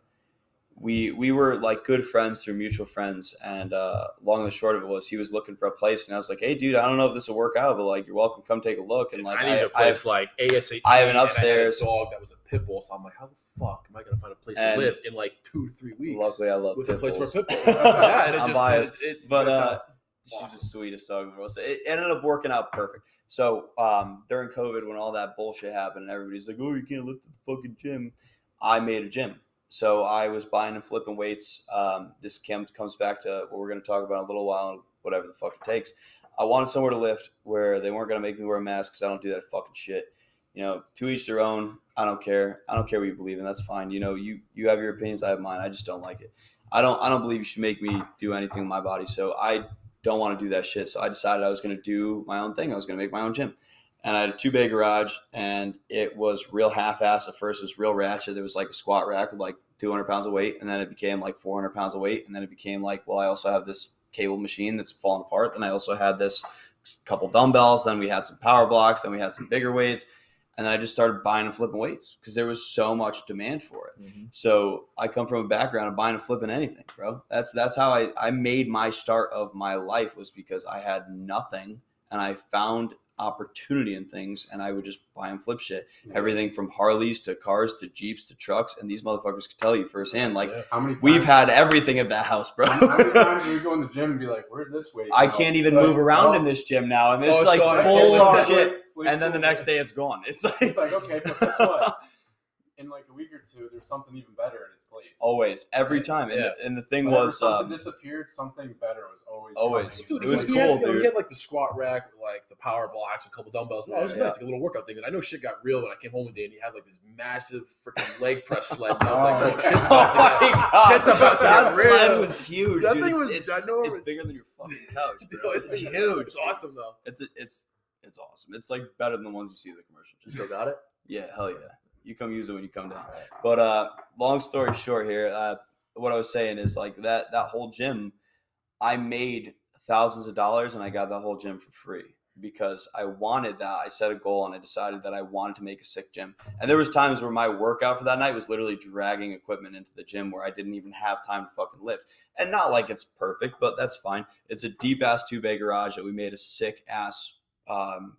we we were like good friends through mutual friends, and uh, long and the short of it was he was looking for a place, and I was like, hey dude, I don't know if this will work out, but like you're welcome, come take a look, and like I need a I, place like ASAP. I have an a upstairs. dog that was a pit bull, so I'm like, how the fuck am I gonna find a place And to live in like two to three weeks? luckily I love with a place bulls. for a pit bull. yeah, and it I'm just, biased. It, it but uh, She's the sweetest dog in the world. So it ended up working out perfect. So um, during COVID, when all that bullshit happened, and everybody's like, "Oh, you can't lift at the fucking gym," I made a gym. So I was buying and flipping weights. Um, this comes back to what we're going to talk about in a little while, whatever the fuck it takes. I wanted somewhere to lift where they weren't going to make me wear a mask because I don't do that fucking shit. You know, to each their own. I don't care. I don't care what you believe in. That's fine. You know, you you have your opinions. I have mine. I just don't like it. I don't. I don't believe you should make me do anything with my body. So I don't want to do that shit. So I decided I was going to do my own thing. I was going to make my own gym. And I had a two bay garage, and it was real half ass at first. It was real ratchet. There was like a squat rack with like 200 pounds of weight, and then it became like 400 pounds of weight, and then it became like, well, I also have this cable machine that's falling apart. Then I also had this couple dumbbells. Then we had some power blocks. Then we had some bigger weights, and then I just started buying and flipping weights because there was so much demand for it. Mhm. So I come from a background of buying and flipping anything, bro. That's that's how I, I made my start of my life was because I had nothing and I found opportunity in things and I would just buy and flip shit. Everything from Harleys to cars to Jeeps to trucks. And these motherfuckers could tell you firsthand, like Yeah. How many? Times, we've had everything at that house, bro. How many times do we go in the gym and be like, "Where's this weight?" I now?" can't even Like, move around oh, in this gym now. And Oh, it's it's like full of shit. Wait, And then so the next day it's gone. It's like, It's like, okay, but guess what? in like a week or two, there's something even better in its place. always, every Right. time. And, Yeah. the, and the thing Whenever was, something um, disappeared, something better was always Always. coming. Dude, it was he cool, had, you know, dude. He had like the squat rack, with, like the power blocks, a couple dumbbells. Oh, it was Yeah. nice, like a little workout thing. And I know shit got real when I came home one day and he had like this massive freaking leg press sled. And I was like, oh, shit's oh about to my get, god, shit's about to that get real. sled was huge. That dude. thing was it's, ginormous. it's bigger than your fucking couch, bro. It's it's- huge. It's awesome though. It's it's it's awesome. It's like better than the ones you see in the commercial. You still got it? Yeah, hell yeah. You come use it when you come down. But uh, long story short, here, uh, what I was saying is like that that whole gym, I made thousands of dollars and I got that whole gym for free because I wanted that. I set a goal and I decided that I wanted to make a sick gym. And there was times where my workout for that night was literally dragging equipment into the gym where I didn't even have time to fucking lift. And not like it's perfect, but that's fine. It's a deep ass two bay garage that we made a sick ass. Um,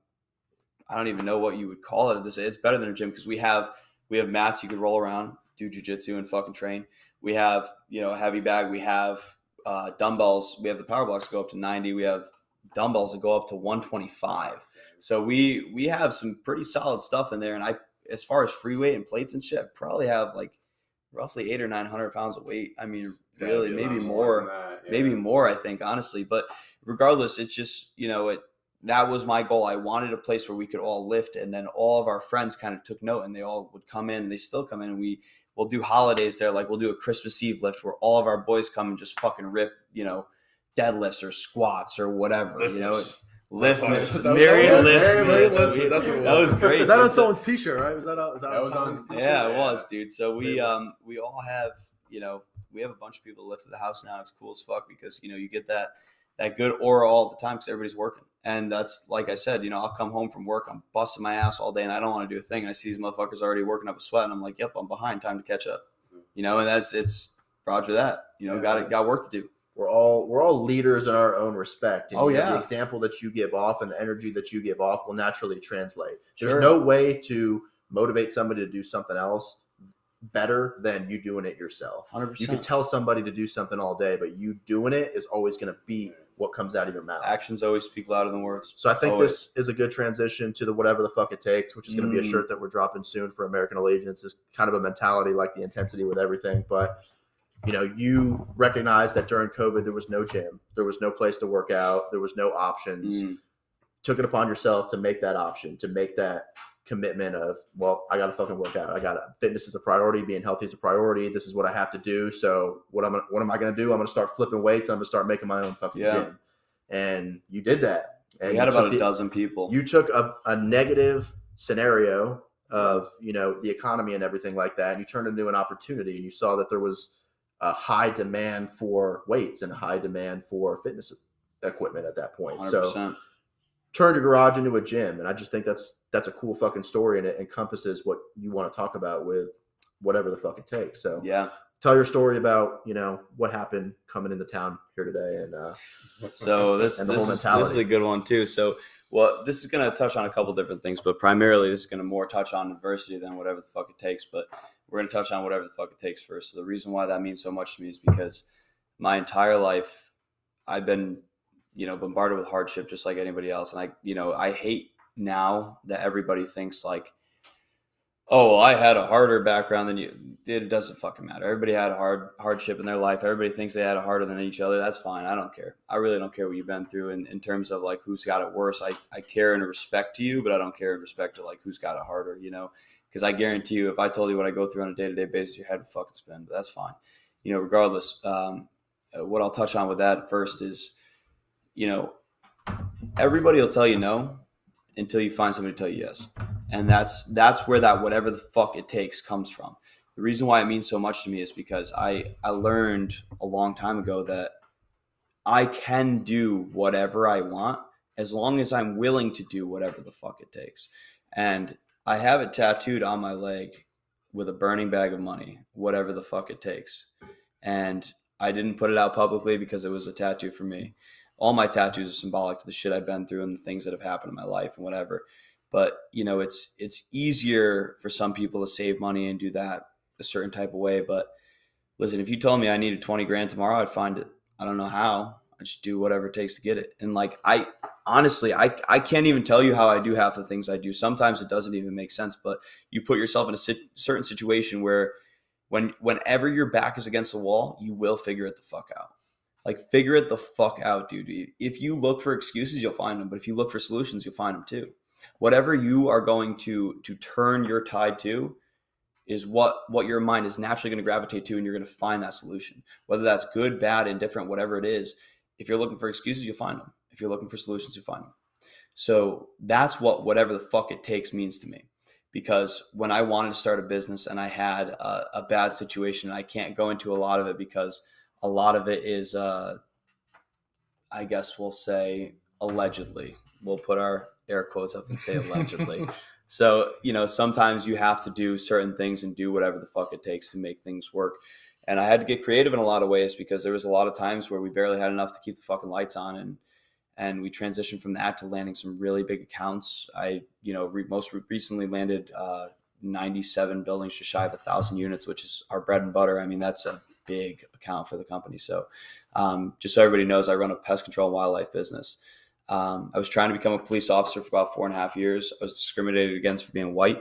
I don't even know what you would call it at this. It's better than a gym because we have we have mats you could roll around, do jujitsu and fucking train. We have you know a heavy bag. We have uh, dumbbells. We have the power blocks go up to ninety. We have dumbbells that go up to one twenty five. So we we have some pretty solid stuff in there. And I, as far as free weight and plates and shit, probably have like roughly eight or nine hundred pounds of weight. I mean, really, maybe more that, yeah. maybe more i think honestly but regardless it's just you know it that was my goal i wanted a place where we could all lift and then all of our friends kind of took note and they all would come in they still come in and we will do holidays there like we'll do a christmas eve lift where all of our boys come and just fucking rip you know deadlifts or squats or whatever you know Liftless. lift That was- Mary that lift Mary mitts. Lift Mitts, that's what that was was. great Is that on someone's t-shirt, right? Was that on, was that, That was on his t-shirt? yeah, it was, dude. So we um we all have you know we have a bunch of people that live at the house now. It's cool as fuck because you know you get that that good aura all the time because everybody's working, and that's like I said, you know I'll come home from work, I'm busting my ass all day, and I don't want to do a thing. And I see these motherfuckers already working up a sweat, and I'm like, yep, I'm behind. Time to catch up. Mm-hmm. You know, and that's it's Roger that. You know, Yeah. got it, got work to do. We're all we're all leaders in our own respect. And Oh, know, yeah. the example that you give off and the energy that you give off will naturally translate. There's no way to motivate somebody to do something else better than you doing it yourself. Hundred You can tell somebody to do something all day, but you doing it is always going to be what comes out of your mouth. Actions always speak louder than words. So I think Always. this is a good transition to the whatever the fuck it takes, which is going to be a Mm. shirt that we're dropping soon for American Allegiance. Is kind of a mentality like the intensity with everything, but you know, you recognize that during COVID there was no gym, there was no place to work out, there was no options. Mm. Took it upon yourself to make that option, to make that commitment of, well, I got to fucking work out. I got to fitness is a priority, being healthy is a priority. This is what I have to do. So what I'm gonna, what am I going to do? I'm going to start flipping weights. I'm going to start making my own fucking Yeah. gym. And you did that. And We you had about a the- dozen people. you took a, a negative scenario of you know the economy and everything like that and you turned it into an opportunity and you saw that there was a high demand for weights and a high demand for fitness equipment at that point Hundred so turned your garage into a gym and i just think that's that's a cool fucking story and it encompasses what you want to talk about with whatever the fuck it takes so Yeah. tell your story about you know what happened coming into town here today and uh So this And this is, this is a good one too. So well, this is going to touch on a couple different things, but primarily this is going to more touch on adversity than whatever the fuck it takes. But we're going to touch on whatever the fuck it takes first. So the reason why that means so much to me is because my entire life I've been you know, bombarded with hardship just like anybody else. And I, you know, I hate now that everybody thinks like, oh, well, I had a harder background than you. It doesn't fucking matter. Everybody had a hard hardship in their life. Everybody thinks they had it harder than each other. That's fine. I don't care. I really don't care what you've been through in, in terms of like who's got it worse. I, I care and respect to you, but I don't care in respect to like who's got it harder, you know? Because I guarantee you, if I told you what I go through on a day to day basis, your head would fucking spin, but that's fine. You know, regardless, um, uh, what I'll touch on with that first is, you know, everybody will tell you no until you find somebody to tell you yes. And that's that's where that whatever the fuck it takes comes from. The reason why it means so much to me is because i i learned a long time ago that i can do whatever i want as long as i'm willing to do whatever the fuck it takes. And i have it tattooed on my leg with a burning bag of money whatever the fuck it takes. And i didn't put it out publicly because it was a tattoo for me all my tattoos are symbolic to the shit i've been through and the things that have happened in my life and whatever. But you know it's it's easier for some people to save money and do that a certain type of way. But listen if you told me i needed 20 grand tomorrow i'd find it. I don't know how. I just do whatever it takes to get it. And like i honestly i i can't even tell you how i do half the things i do. Sometimes it doesn't even make sense but you put yourself in a sit- certain situation where when whenever your back is against the wall you will figure it the fuck out like figure it the fuck out dude. If you look for excuses you'll find them but if you look for solutions you'll find them too. Whatever you are going to to turn your tide to is what what your mind is naturally going to gravitate to and you're going to find that solution. Whether that's good bad indifferent whatever it is if you're looking for excuses you'll find them. If you're looking for solutions you'll find them. So that's what whatever the fuck it takes means to me. Because when i wanted to start a business and i had a, a bad situation i can't go into a lot of it because a lot of it is uh, i guess we'll say allegedly we'll put our air quotes up and say allegedly. so, you know, sometimes you have to do certain things and do whatever the fuck it takes to make things work. And I had to get creative in a lot of ways because there was a lot of times where we barely had enough to keep the fucking lights on and and we transitioned from that to landing some really big accounts. I, you know, re- most recently landed uh, 97 buildings just shy of a thousand units, which is our bread and butter. I mean, that's a big account for the company. So, um, just so everybody knows, I run a pest control and wildlife business. Um, I was trying to become a police officer for about four and a half years. I was discriminated against for being white.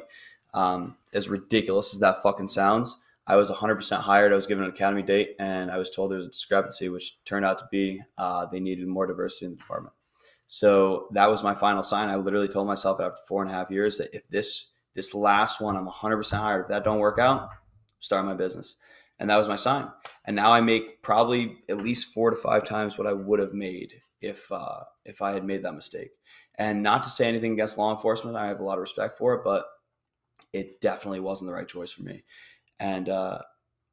Um, as ridiculous as that fucking sounds, I was 100% hired. I was given an academy date, and I was told there was a discrepancy, which turned out to be uh, they needed more diversity in the department. So that was my final sign. I literally told myself after four and a half years that if this this last one, I'm 100% hired. If that don't work out, start my business. And that was my sign. And now I make probably at least four to five times what I would have made if uh, if I had made that mistake. And not to say anything against law enforcement, I have a lot of respect for it, but it definitely wasn't the right choice for me. And uh,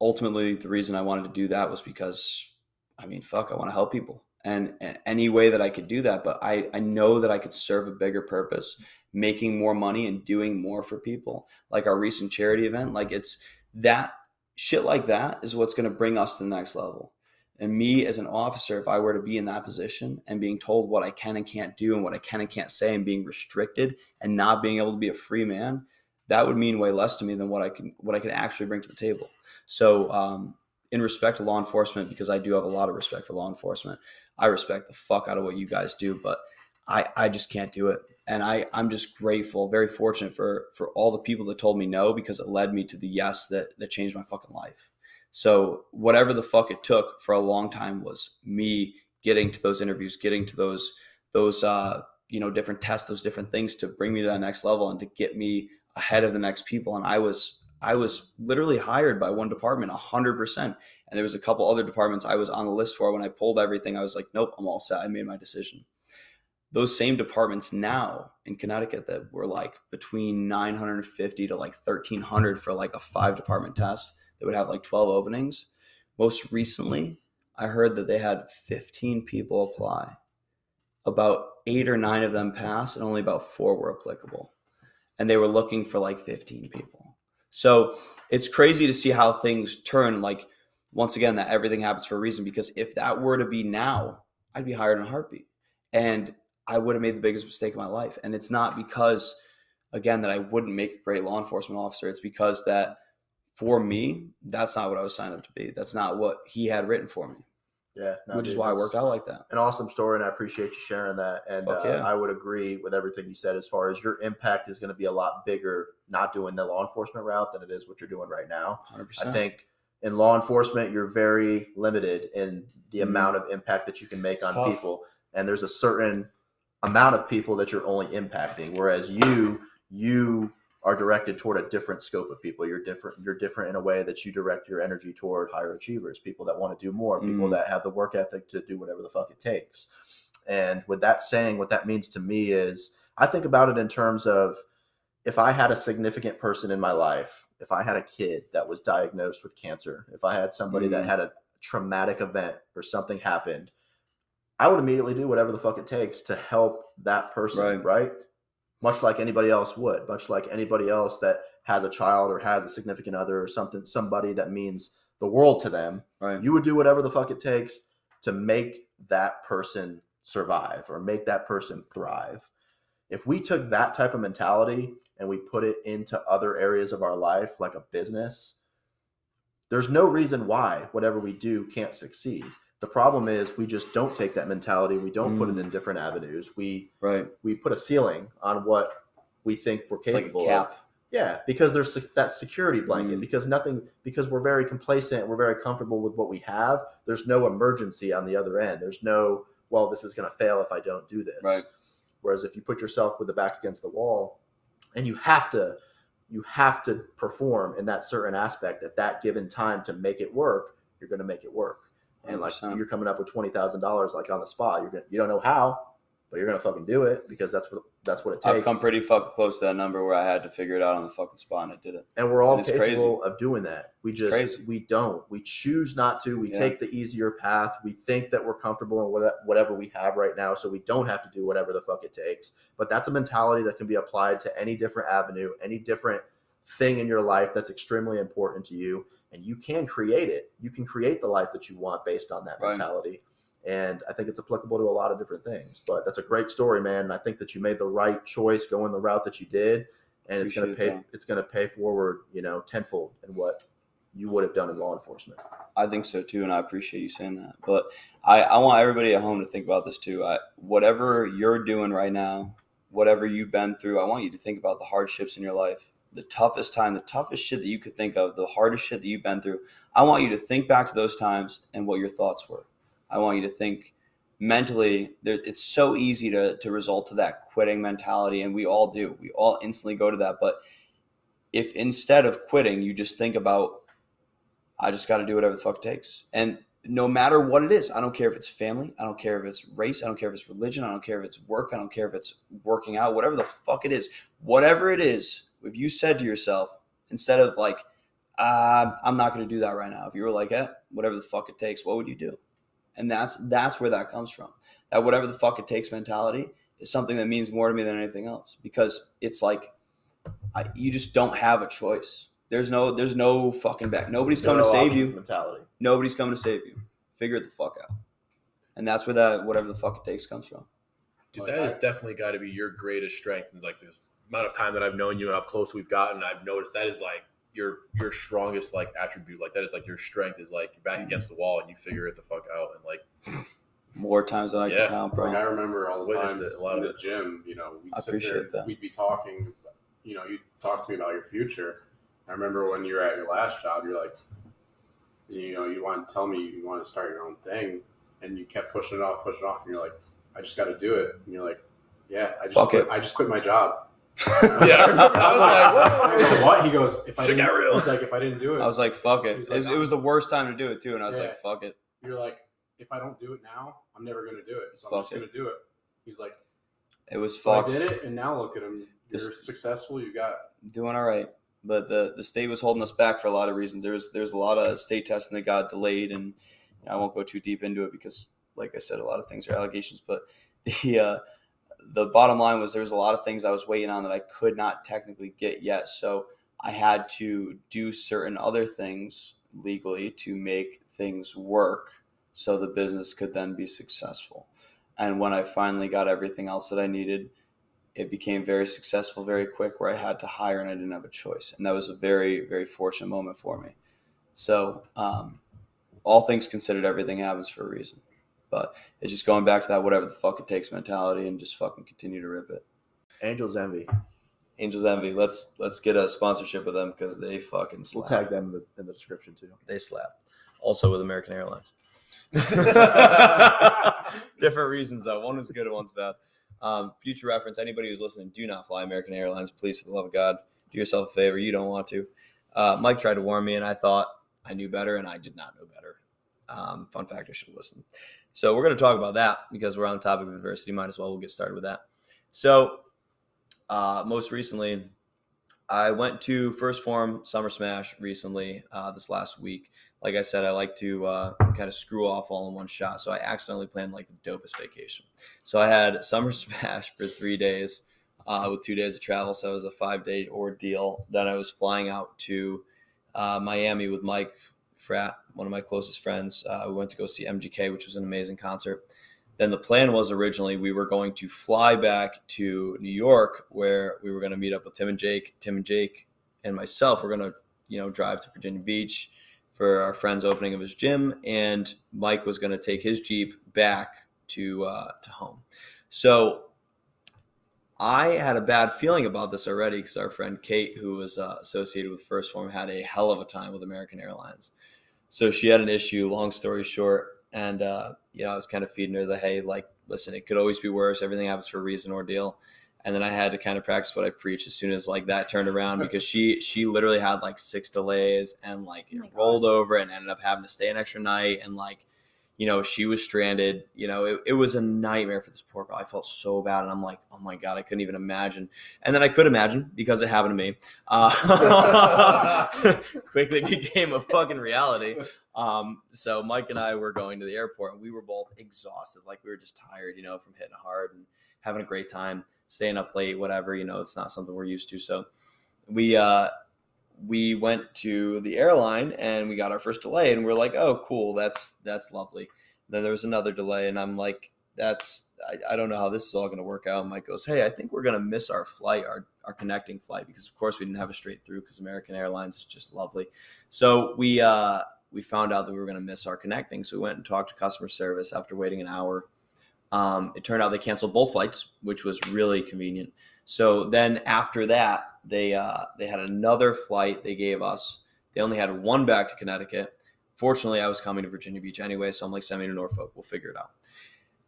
ultimately, the reason I wanted to do that was because, I mean, fuck, I want to help people, and, and any way that I could do that. But I I know that I could serve a bigger purpose, making more money and doing more for people, like our recent charity event. Like it's that shit like that is what's going to bring us to the next level and me as an officer, if I were to be in that position and being told what I can and can't do and what I can and can't say and being restricted and not being able to be a free man, that would mean way less to me than what I can what I can actually bring to the table. So um, in respect to law enforcement, because I do have a lot of respect for law enforcement, I respect the fuck out of what you guys do, but I, I just can't do it. And I, I'm just grateful, very fortunate for for all the people that told me no because it led me to the yes that that changed my fucking life. So whatever the fuck it took for a long time was me getting to those interviews, getting to those those uh, you know different tests, those different things to bring me to that next level and to get me ahead of the next people. And I was I was literally hired by one department hundred percent. And there was a couple other departments I was on the list for. When I pulled everything, I was like, nope, I'm all set. I made my decision. Those same departments now in Connecticut that were like between 950 to like 1300 for like a five department test that would have like 12 openings. Most recently, I heard that they had 15 people apply. About eight or nine of them passed, and only about four were applicable. And they were looking for like 15 people. So it's crazy to see how things turn. Like, once again, that everything happens for a reason. Because if that were to be now, I'd be hired in a heartbeat. And I would have made the biggest mistake of my life. And it's not because, again, that I wouldn't make a great law enforcement officer. It's because that for me, that's not what I was signed up to be. That's not what he had written for me. Yeah, no, which is why it worked out like that. An awesome story, and I appreciate you sharing that. And uh, yeah. I would agree with everything you said as far as your impact is going to be a lot bigger not doing the law enforcement route than it is what you're doing right now. 100%. I think in law enforcement, you're very limited in the Mhm. amount of impact that you can make It's on tough. people, and there's a certain amount of people that you're only impacting. Whereas you, you are directed toward a different scope of people. You're different. You're different in a way that you direct your energy toward higher achievers, people that want to do more, people Mm. that have the work ethic to do whatever the fuck it takes. And with that saying, what that means to me is, I think about it in terms of if I had a significant person in my life, if I had a kid that was diagnosed with cancer, if I had somebody that Mm. had a traumatic event or something happened, I would immediately do whatever the fuck it takes to help that person, Right. right? Much like anybody else would, much like anybody else that has a child or has a significant other or something, somebody that means the world to them, right. you would do whatever the fuck it takes to make that person survive or make that person thrive. If we took that type of mentality and we put it into other areas of our life, like a business, there's no reason why whatever we do can't succeed. The problem is we just don't take that mentality. We don't put it Mm. in different avenues. We right. we put a ceiling on what we think we're It's like capable of. Yeah, because there's that security blanket. Mm. Because nothing, because we're very complacent, we're very comfortable with what we have. There's no emergency on the other end. There's no, well, this is going to fail if I don't do this. Right. Whereas if you put yourself with the back against the wall, and you have to, you have to perform in that certain aspect at that given time to make it work. You're going to make it work. And like 100%. you're coming up with twenty thousand dollars, like on the spot. You're gonna, you don't know how, but you're gonna fucking do it because that's what that's what it takes. I've come pretty fucking close to that number where I had to figure it out on the fucking spot and I did it. and we're all It's capable crazy. of doing that. We just crazy. we don't. We choose not to. We Yeah. take the easier path. We think that we're comfortable in whatever we have right now, so we don't have to do whatever the fuck it takes. But that's a mentality that can be applied to any different avenue, any different thing in your life that's extremely important to you, and you can create it. You can create the life that you want based on that Right. mentality. And I think it's applicable to a lot of different things. But that's a great story, man. And I think that you made the right choice going the route that you did. And it's gonna pay that. it's gonna pay forward, you know, tenfold in what you would have done in law enforcement. I think so too, and I appreciate you saying that. But I, I want everybody at home to think about this too. I, whatever you're doing right now, whatever you've been through, I want you to think about the hardships in your life, the toughest time, the toughest shit that you could think of, the hardest shit that you've been through. I want you to think back to those times and what your thoughts were. I want you to think mentally. It's so easy to to result to that quitting mentality, and we all do. We all instantly go to that. But if instead of quitting, you just think about I just got to do whatever the fuck it takes. And no matter what it is, I don't care if it's family, I don't care if it's race, I don't care if it's religion, I don't care if it's work, I don't care if it's working out, whatever the fuck it is, whatever it is, if you said to yourself, instead of like, uh, I'm not going to do that right now, if you were like, eh, whatever the fuck it takes, what would you do? And that's that's where that comes from. That whatever the fuck it takes mentality is something that means more to me than anything else because it's like I, you just don't have a choice. There's no there's no fucking back. Nobody's coming to save you. Mentality. Nobody's coming to save you. Figure it the fuck out. And that's where that whatever the fuck it takes comes from. Dude, Like, that has I- definitely got to be your greatest strength. And like the amount of time that I've known you and how close we've gotten, I've noticed that is like your your strongest like attribute. Like that is like your strength is like you're back against the wall and you figure it the fuck out. And like More times than I Yeah. can count, bro. Like I remember all the Witnessed times a lot in of the gym, you know, we'd I appreciate there, that. we'd be talking, you know, you'd talk to me about your future. I remember when you were at your last job, you're like, you know, you want to tell me you want to start your own thing, and you kept pushing it off, pushing it off, and you're like, I just got to do it, and you're like, yeah, I just Fuck quit, it. I just quit my job. Yeah, I remember. I was like, I whoa. go, what? He goes, if I didn't, got real. he's like, if I didn't do it, I was like, fuck it. He's It like, was, it was the worst time to do it too, and I was Yeah. like, fuck it. you're like, if I don't do it now, I'm never gonna do it, so I'm Fuck just it. gonna do it. He's like, It was so I fucked. did it, and now look at him. You're This- successful. You got Doing all right. But the, the state was holding us back for a lot of reasons. There was there's a lot of state testing that got delayed, and I won't go too deep into it because, like I said, a lot of things are allegations. But the uh, the bottom line was there was a lot of things I was waiting on that I could not technically get yet. So I had to do certain other things legally to make things work so the business could then be successful. And when I finally got everything else that I needed, it became very successful very quick where I had to hire and I didn't have a choice. And that was a very, very fortunate moment for me. So, um, all things considered, everything happens for a reason. But it's just going back to that whatever the fuck it takes mentality and just fucking continue to rip it. Angels Envy. Angels Envy. Let's let's get a sponsorship with them because they fucking We'll slap. tag them in the, in the description too. They slap. Also with American Airlines. Different reasons though. One is good, one's bad. Um, future reference: Anybody who's listening, do not fly American Airlines, please, for the love of God. Do yourself a favor. You don't want to. Uh, Mike tried to warn me, and I thought I knew better, and I did not know better. Um, fun fact: I should have listened. So we're going to talk about that because we're on the topic of adversity. Might as well we'll get started with that. So, uh, most recently, I went to First Form Summer Smash recently uh, this last week. Like I said, I like to uh, kind of screw off all in one shot. So I accidentally planned like the dopest vacation. So I had Summer Smash for three days uh, with two days of travel. So it was a five day ordeal. Then I was flying out to uh, Miami with Mike Frat, one of my closest friends. Uh, we went to go see MGK, which was an amazing concert. Then the plan was originally we were going to fly back to New York, where we were going to meet up with Tim and Jake. Tim and Jake and myself were going to, you know, drive to Virginia Beach for our friend's opening of his gym, and Mike was going to take his Jeep back to uh, to home. So I had a bad feeling about this already because our friend Kate, who was uh, associated with First Form, had a hell of a time with American Airlines. So she had an issue. Long story short, and uh, you know, I was kind of feeding her the hey, like, listen, it could always be worse. Everything happens for a reason, ordeal. And then I had to kind of practice what I preach as soon as like that turned around because she she literally had like six delays and like Oh it God. rolled over and ended up having to stay an extra night and like you know she was stranded you know it, it was a nightmare for this poor girl. I felt so bad and i'm like oh my god i couldn't even imagine. And then i could imagine because it happened to me. Uh, quickly became a fucking reality. Um, so mike and i were going to the airport and we were both exhausted like we were just tired you know from hitting hard and having a great time staying up late whatever you know it's not something we're used to. So we uh we went to the airline and we got our first delay and we're like oh cool that's that's lovely. Then there was another delay and i'm like that's i, I don't know how this is all going to work out. Mike goes hey i think we're going to miss our flight our, our connecting flight because of course we didn't have a straight through because american airlines is just lovely. So we uh we found out that we were going to miss our connecting so we went and talked to customer service after waiting an hour. Um, it turned out they canceled both flights which was really convenient. So then after that, they uh, they had another flight they gave us. They only had one back to Connecticut. Fortunately, I was coming to Virginia Beach anyway, so I'm like, send me to Norfolk. We'll figure it out.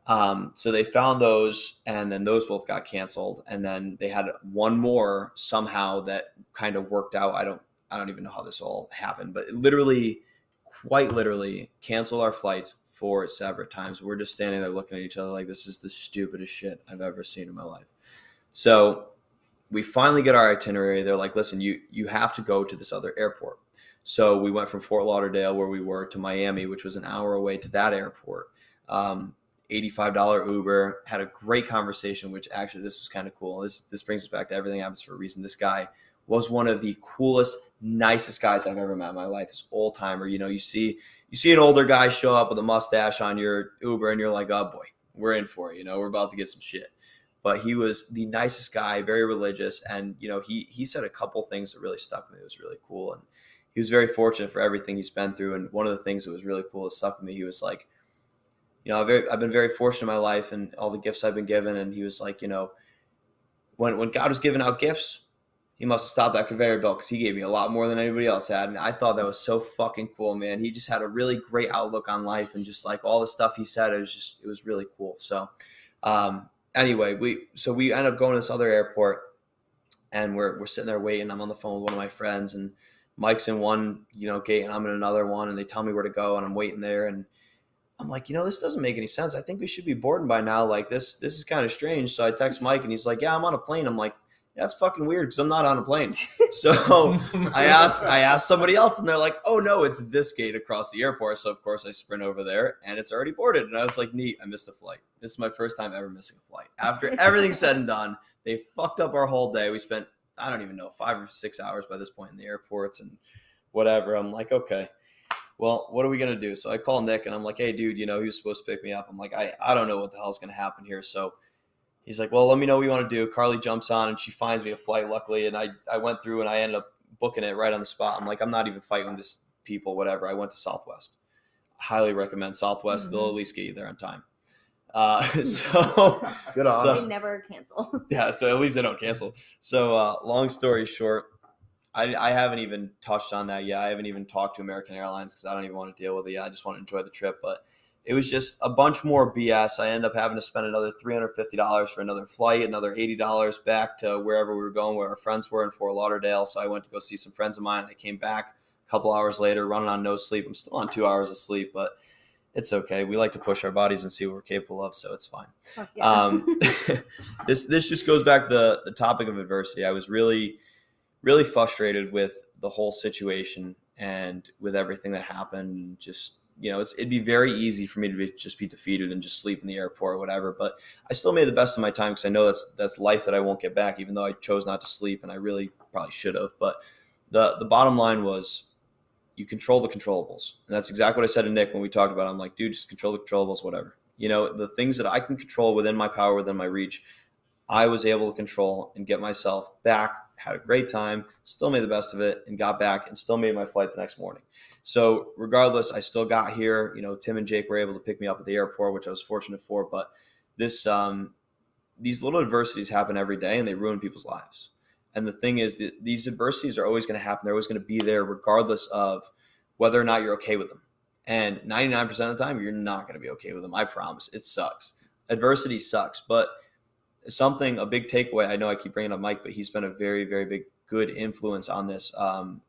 Um, so they found those, and then those both got canceled. And then they had one more somehow that kind of worked out. I don't I don't even know how this all happened, but it literally, quite literally, canceled our flights four separate times. We're just standing there looking at each other like this is the stupidest shit I've ever seen in my life. So we finally get our itinerary. They're like, listen, you you have to go to this other airport. So we went from Fort Lauderdale, where we were, to Miami, which was an hour away to that airport. Um, $85 Uber. Had a great conversation, which actually this was kind of cool. This this brings us back to everything happens for a reason. This guy was one of the coolest, nicest guys I've ever met in my life. This old timer. You know, you see you see an older guy show up with a mustache on your Uber, and you're like, oh boy, we're in for it. You know, we're about to get some shit but he was the nicest guy, very religious, and you know he he said a couple things that really stuck with me. It was really cool, and he was very fortunate for everything he's been through. And one of the things that was really cool that stuck with me, he was like, you know, I've, very, I've been very fortunate in my life and all the gifts I've been given. And he was like, you know, when when God was giving out gifts, he must have stopped that conveyor belt because he gave me a lot more than anybody else had. And I thought that was so fucking cool, man. He just had a really great outlook on life and just like all the stuff he said, it was just it was really cool. So. Um, anyway, we so we end up going to this other airport, and we're we're sitting there waiting. I'm on the phone with one of my friends, and Mike's in one you know gate, and I'm in another one, and they tell me where to go, and I'm waiting there, and I'm like, you know, this doesn't make any sense. I think we should be boarding by now. Like this, this is kind of strange. So I text Mike, and he's like, yeah, I'm on a plane. I'm like, that's fucking weird because I'm not on a plane. So I asked I asked somebody else, and they're like, "Oh no, it's this gate across the airport." So of course I sprint over there, and it's already boarded. And I was like, "Neat, I missed a flight. This is my first time ever missing a flight." After everything said and done, they fucked up our whole day. We spent I don't even know five or six hours by this point in the airports and whatever. I'm like, okay. Well, what are we gonna do? So I call Nick and I'm like, hey, dude, you know, he was supposed to pick me up. I'm like, I, I don't know what the hell's gonna happen here. So he's like, well, let me know what you want to do. Carly jumps on and she finds me a flight, luckily, and I I went through and I ended up booking it right on the spot. I'm like, I'm not even fighting this people, whatever. I went to Southwest. highly recommend Southwest. They'll Mhm. at least get you there on time. Uh, so Good on. So- they never cancel. yeah, so at least they don't cancel. So uh, long story short, I, I haven't even touched on that yet. I haven't even talked to American Airlines because I don't even want to deal with it. yet. I just want to enjoy the trip. But it was just a bunch more BS. I end up having to spend another three hundred fifty dollars for another flight, another eighty dollars back to wherever we were going, where our friends were in Fort Lauderdale. So I went to go see some friends of mine. I came back a couple hours later, running on no sleep. I'm still on two hours of sleep, but it's okay. We like to push our bodies and see what we're capable of, so it's fine. Yeah. Um, this this just goes back to the the topic of adversity. I was really really frustrated with the whole situation and with everything that happened. and Just you know, it'd be very easy for me to be, just be defeated and just sleep in the airport or whatever. But I still made the best of my time because I know that's that's life that I won't get back. Even though I chose not to sleep and I really probably should have. But the the bottom line was you control the controllables. And that's exactly what I said to Nick when we talked about it. I'm like, dude, just control the controllables, whatever. You know, the things that I can control within my power, within my reach, I was able to control and get myself back, had a great time, still made the best of it, and got back and still made my flight the next morning. So regardless, I still got here. You know, Tim and Jake were able to pick me up at the airport, which I was fortunate for. But this um these little adversities happen every day and they ruin people's lives. And the thing is that these adversities are always going to happen. They're always going to be there regardless of whether or not you're okay with them. And 99% of the time, you're not going to be okay with them. I promise. It sucks. Adversity sucks. But something, a big takeaway, I know I keep bringing up Mike, but he's been a very, very big, good influence on this. Um,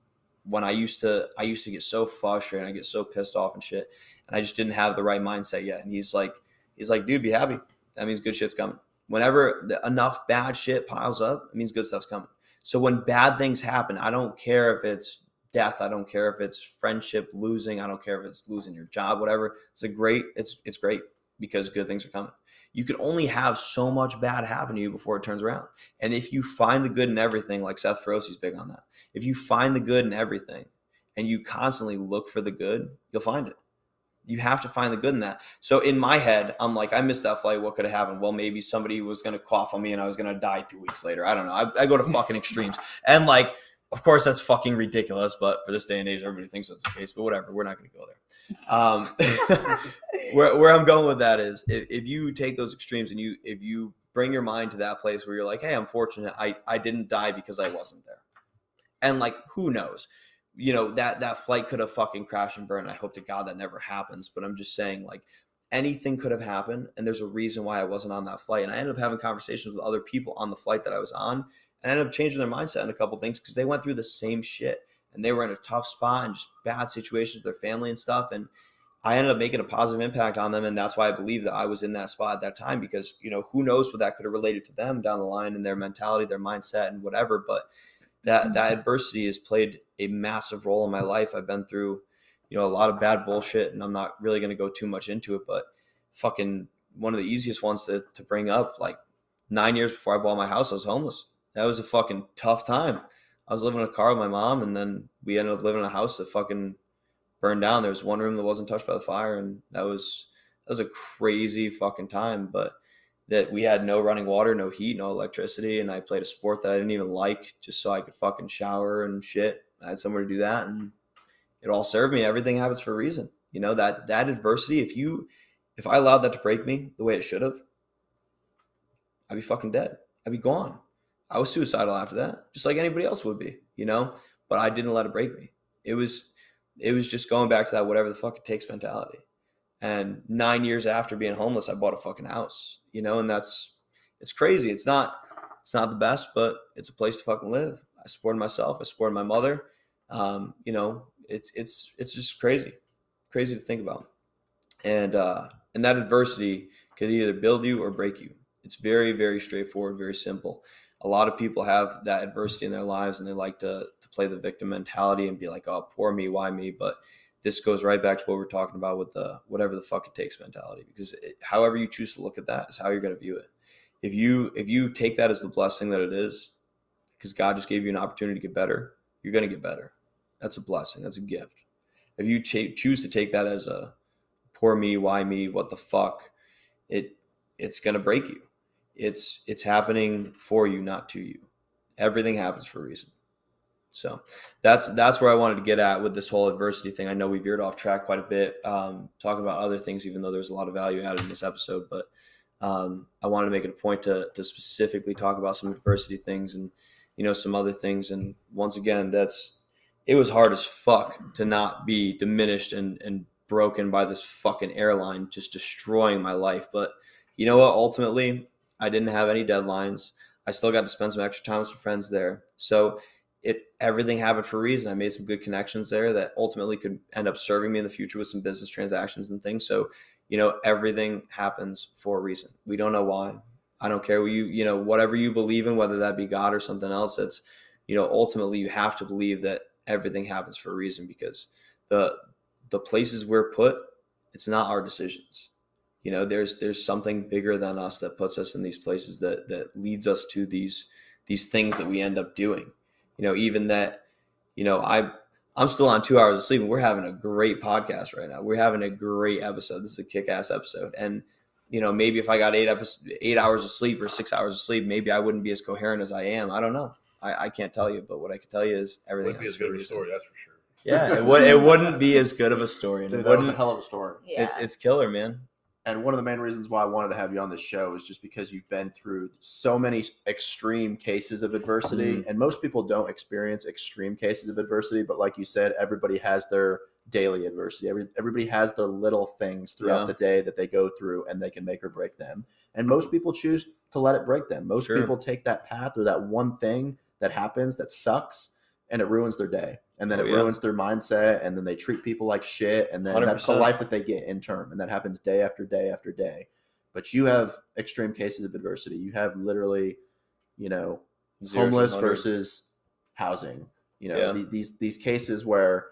when I used to, I used to get so frustrated, I get so pissed off and shit, and I just didn't have the right mindset yet. And he's like, he's like, dude, be happy. That means good shit's coming. Whenever the, enough bad shit piles up, it means good stuff's coming. So when bad things happen, I don't care if it's death, I don't care if it's friendship losing, I don't care if it's losing your job, whatever. It's a great, it's it's great because good things are coming. You can only have so much bad happen to you before it turns around. And if you find the good in everything, like Seth Ferosi's big on that, if you find the good in everything and you constantly look for the good, you'll find it. You have to find the good in that. So in my head, I'm like, I missed that flight. What could have happened? Well, maybe somebody was going to cough on me and I was going to die two weeks later. I don't know. I, I go to fucking extremes. And like, of course, that's fucking ridiculous. But for this day and age, everybody thinks that's the case. But whatever. We're not going to go there. Um, where, where I'm going with that is if, if you take those extremes and you if you bring your mind to that place where you're like, hey, I'm fortunate I, I didn't die because I wasn't there. And like, who knows? You know, that that flight could have fucking crashed and burned. I hope to God that never happens. But I'm just saying, like, anything could have happened. And there's a reason why I wasn't on that flight. And I ended up having conversations with other people on the flight that I was on. And I ended up changing their mindset on a couple things because they went through the same shit and they were in a tough spot and just bad situations with their family and stuff. And I ended up making a positive impact on them, and that's why I believe that I was in that spot at that time because you know who knows what that could have related to them down the line and their mentality, their mindset, and whatever. But that that mm-hmm. adversity has played a massive role in my life. I've been through you know a lot of bad bullshit, and I'm not really going to go too much into it, but fucking one of the easiest ones to to bring up. Like nine years before I bought my house, I was homeless. That was a fucking tough time. I was living in a car with my mom, and then we ended up living in a house that fucking burned down. There was one room that wasn't touched by the fire, and that was that was a crazy fucking time. But that we had no running water, no heat, no electricity, and I played a sport that I didn't even like just so I could fucking shower and shit. I had somewhere to do that, and it all served me. Everything happens for a reason. You know that that adversity. If you if I allowed that to break me the way it should have, I'd be fucking dead. I'd be gone. I was suicidal after that, just like anybody else would be, you know. But I didn't let it break me. It was it was just going back to that whatever the fuck it takes mentality. And nine years after being homeless, I bought a fucking house, you know, and that's it's crazy. It's not it's not the best, but it's a place to fucking live. I supported myself. I supported my mother. Um, you know, it's it's it's just crazy, crazy to think about. And uh, and that adversity could either build you or break you. It's very very straightforward, very simple. A lot of people have that adversity in their lives, and they like to to play the victim mentality and be like, "Oh, poor me, why me?" But this goes right back to what we're talking about with the whatever the fuck it takes mentality. Because it, however you choose to look at that is how you're going to view it. If you if you take that as the blessing that it is, because God just gave you an opportunity to get better, you're going to get better. That's a blessing. That's a gift. If you choose to take that as a poor me, why me, what the fuck, it it's going to break you. It's it's happening for you, not to you. Everything happens for a reason. So that's that's where I wanted to get at with this whole adversity thing. I know we veered off track quite a bit, um, talking about other things, even though there's a lot of value added in this episode. But um, I wanted to make it a point to to specifically talk about some adversity things and you know some other things. And once again, that's it was hard as fuck to not be diminished and and broken by this fucking airline just destroying my life. But you know what? Ultimately, I didn't have any deadlines. I still got to spend some extra time with some friends there. So it everything happened for a reason. I made some good connections there that ultimately could end up serving me in the future with some business transactions and things. So, you know, everything happens for a reason. We don't know why. I don't care what you, you know, whatever you believe in, whether that be God or something else, it's, you know, ultimately you have to believe that everything happens for a reason because the the places we're put, it's not our decisions. You know, there's there's something bigger than us that puts us in these places that that leads us to these these things that we end up doing you know, even that, you know, I I'm still on two hours of sleep and we're having a great podcast right now. We're having a great episode. This is a kick ass episode. And, you know, maybe if I got eight episodes, eight hours of sleep or six hours of sleep, maybe I wouldn't be as coherent as I am. I don't know. I, I can't tell you, but what I can tell you is everything. Wouldn't be as good of a story, that's for sure. Yeah, it would. It wouldn't be as good of a story, and Dude, it that was a hell of a story. Yeah. It's it's killer, man. And one of the main reasons why I wanted to have you on this show is just because you've been through so many extreme cases of adversity. Mm-hmm. And most people don't experience extreme cases of adversity, but like you said, everybody has their daily adversity. Every, everybody has their little things throughout Yeah. the day that they go through and they can make or break them. And most people choose to let it break them. Most Sure. people take that path or that one thing that happens that sucks and it ruins their day. And then Oh, it yeah. ruins their mindset and then they treat people like shit. And then that's the life that they get in term. And that happens day after day after day. But you have extreme cases of adversity. You have literally, you know, Zero homeless versus housing. You know, Yeah. the- these these cases where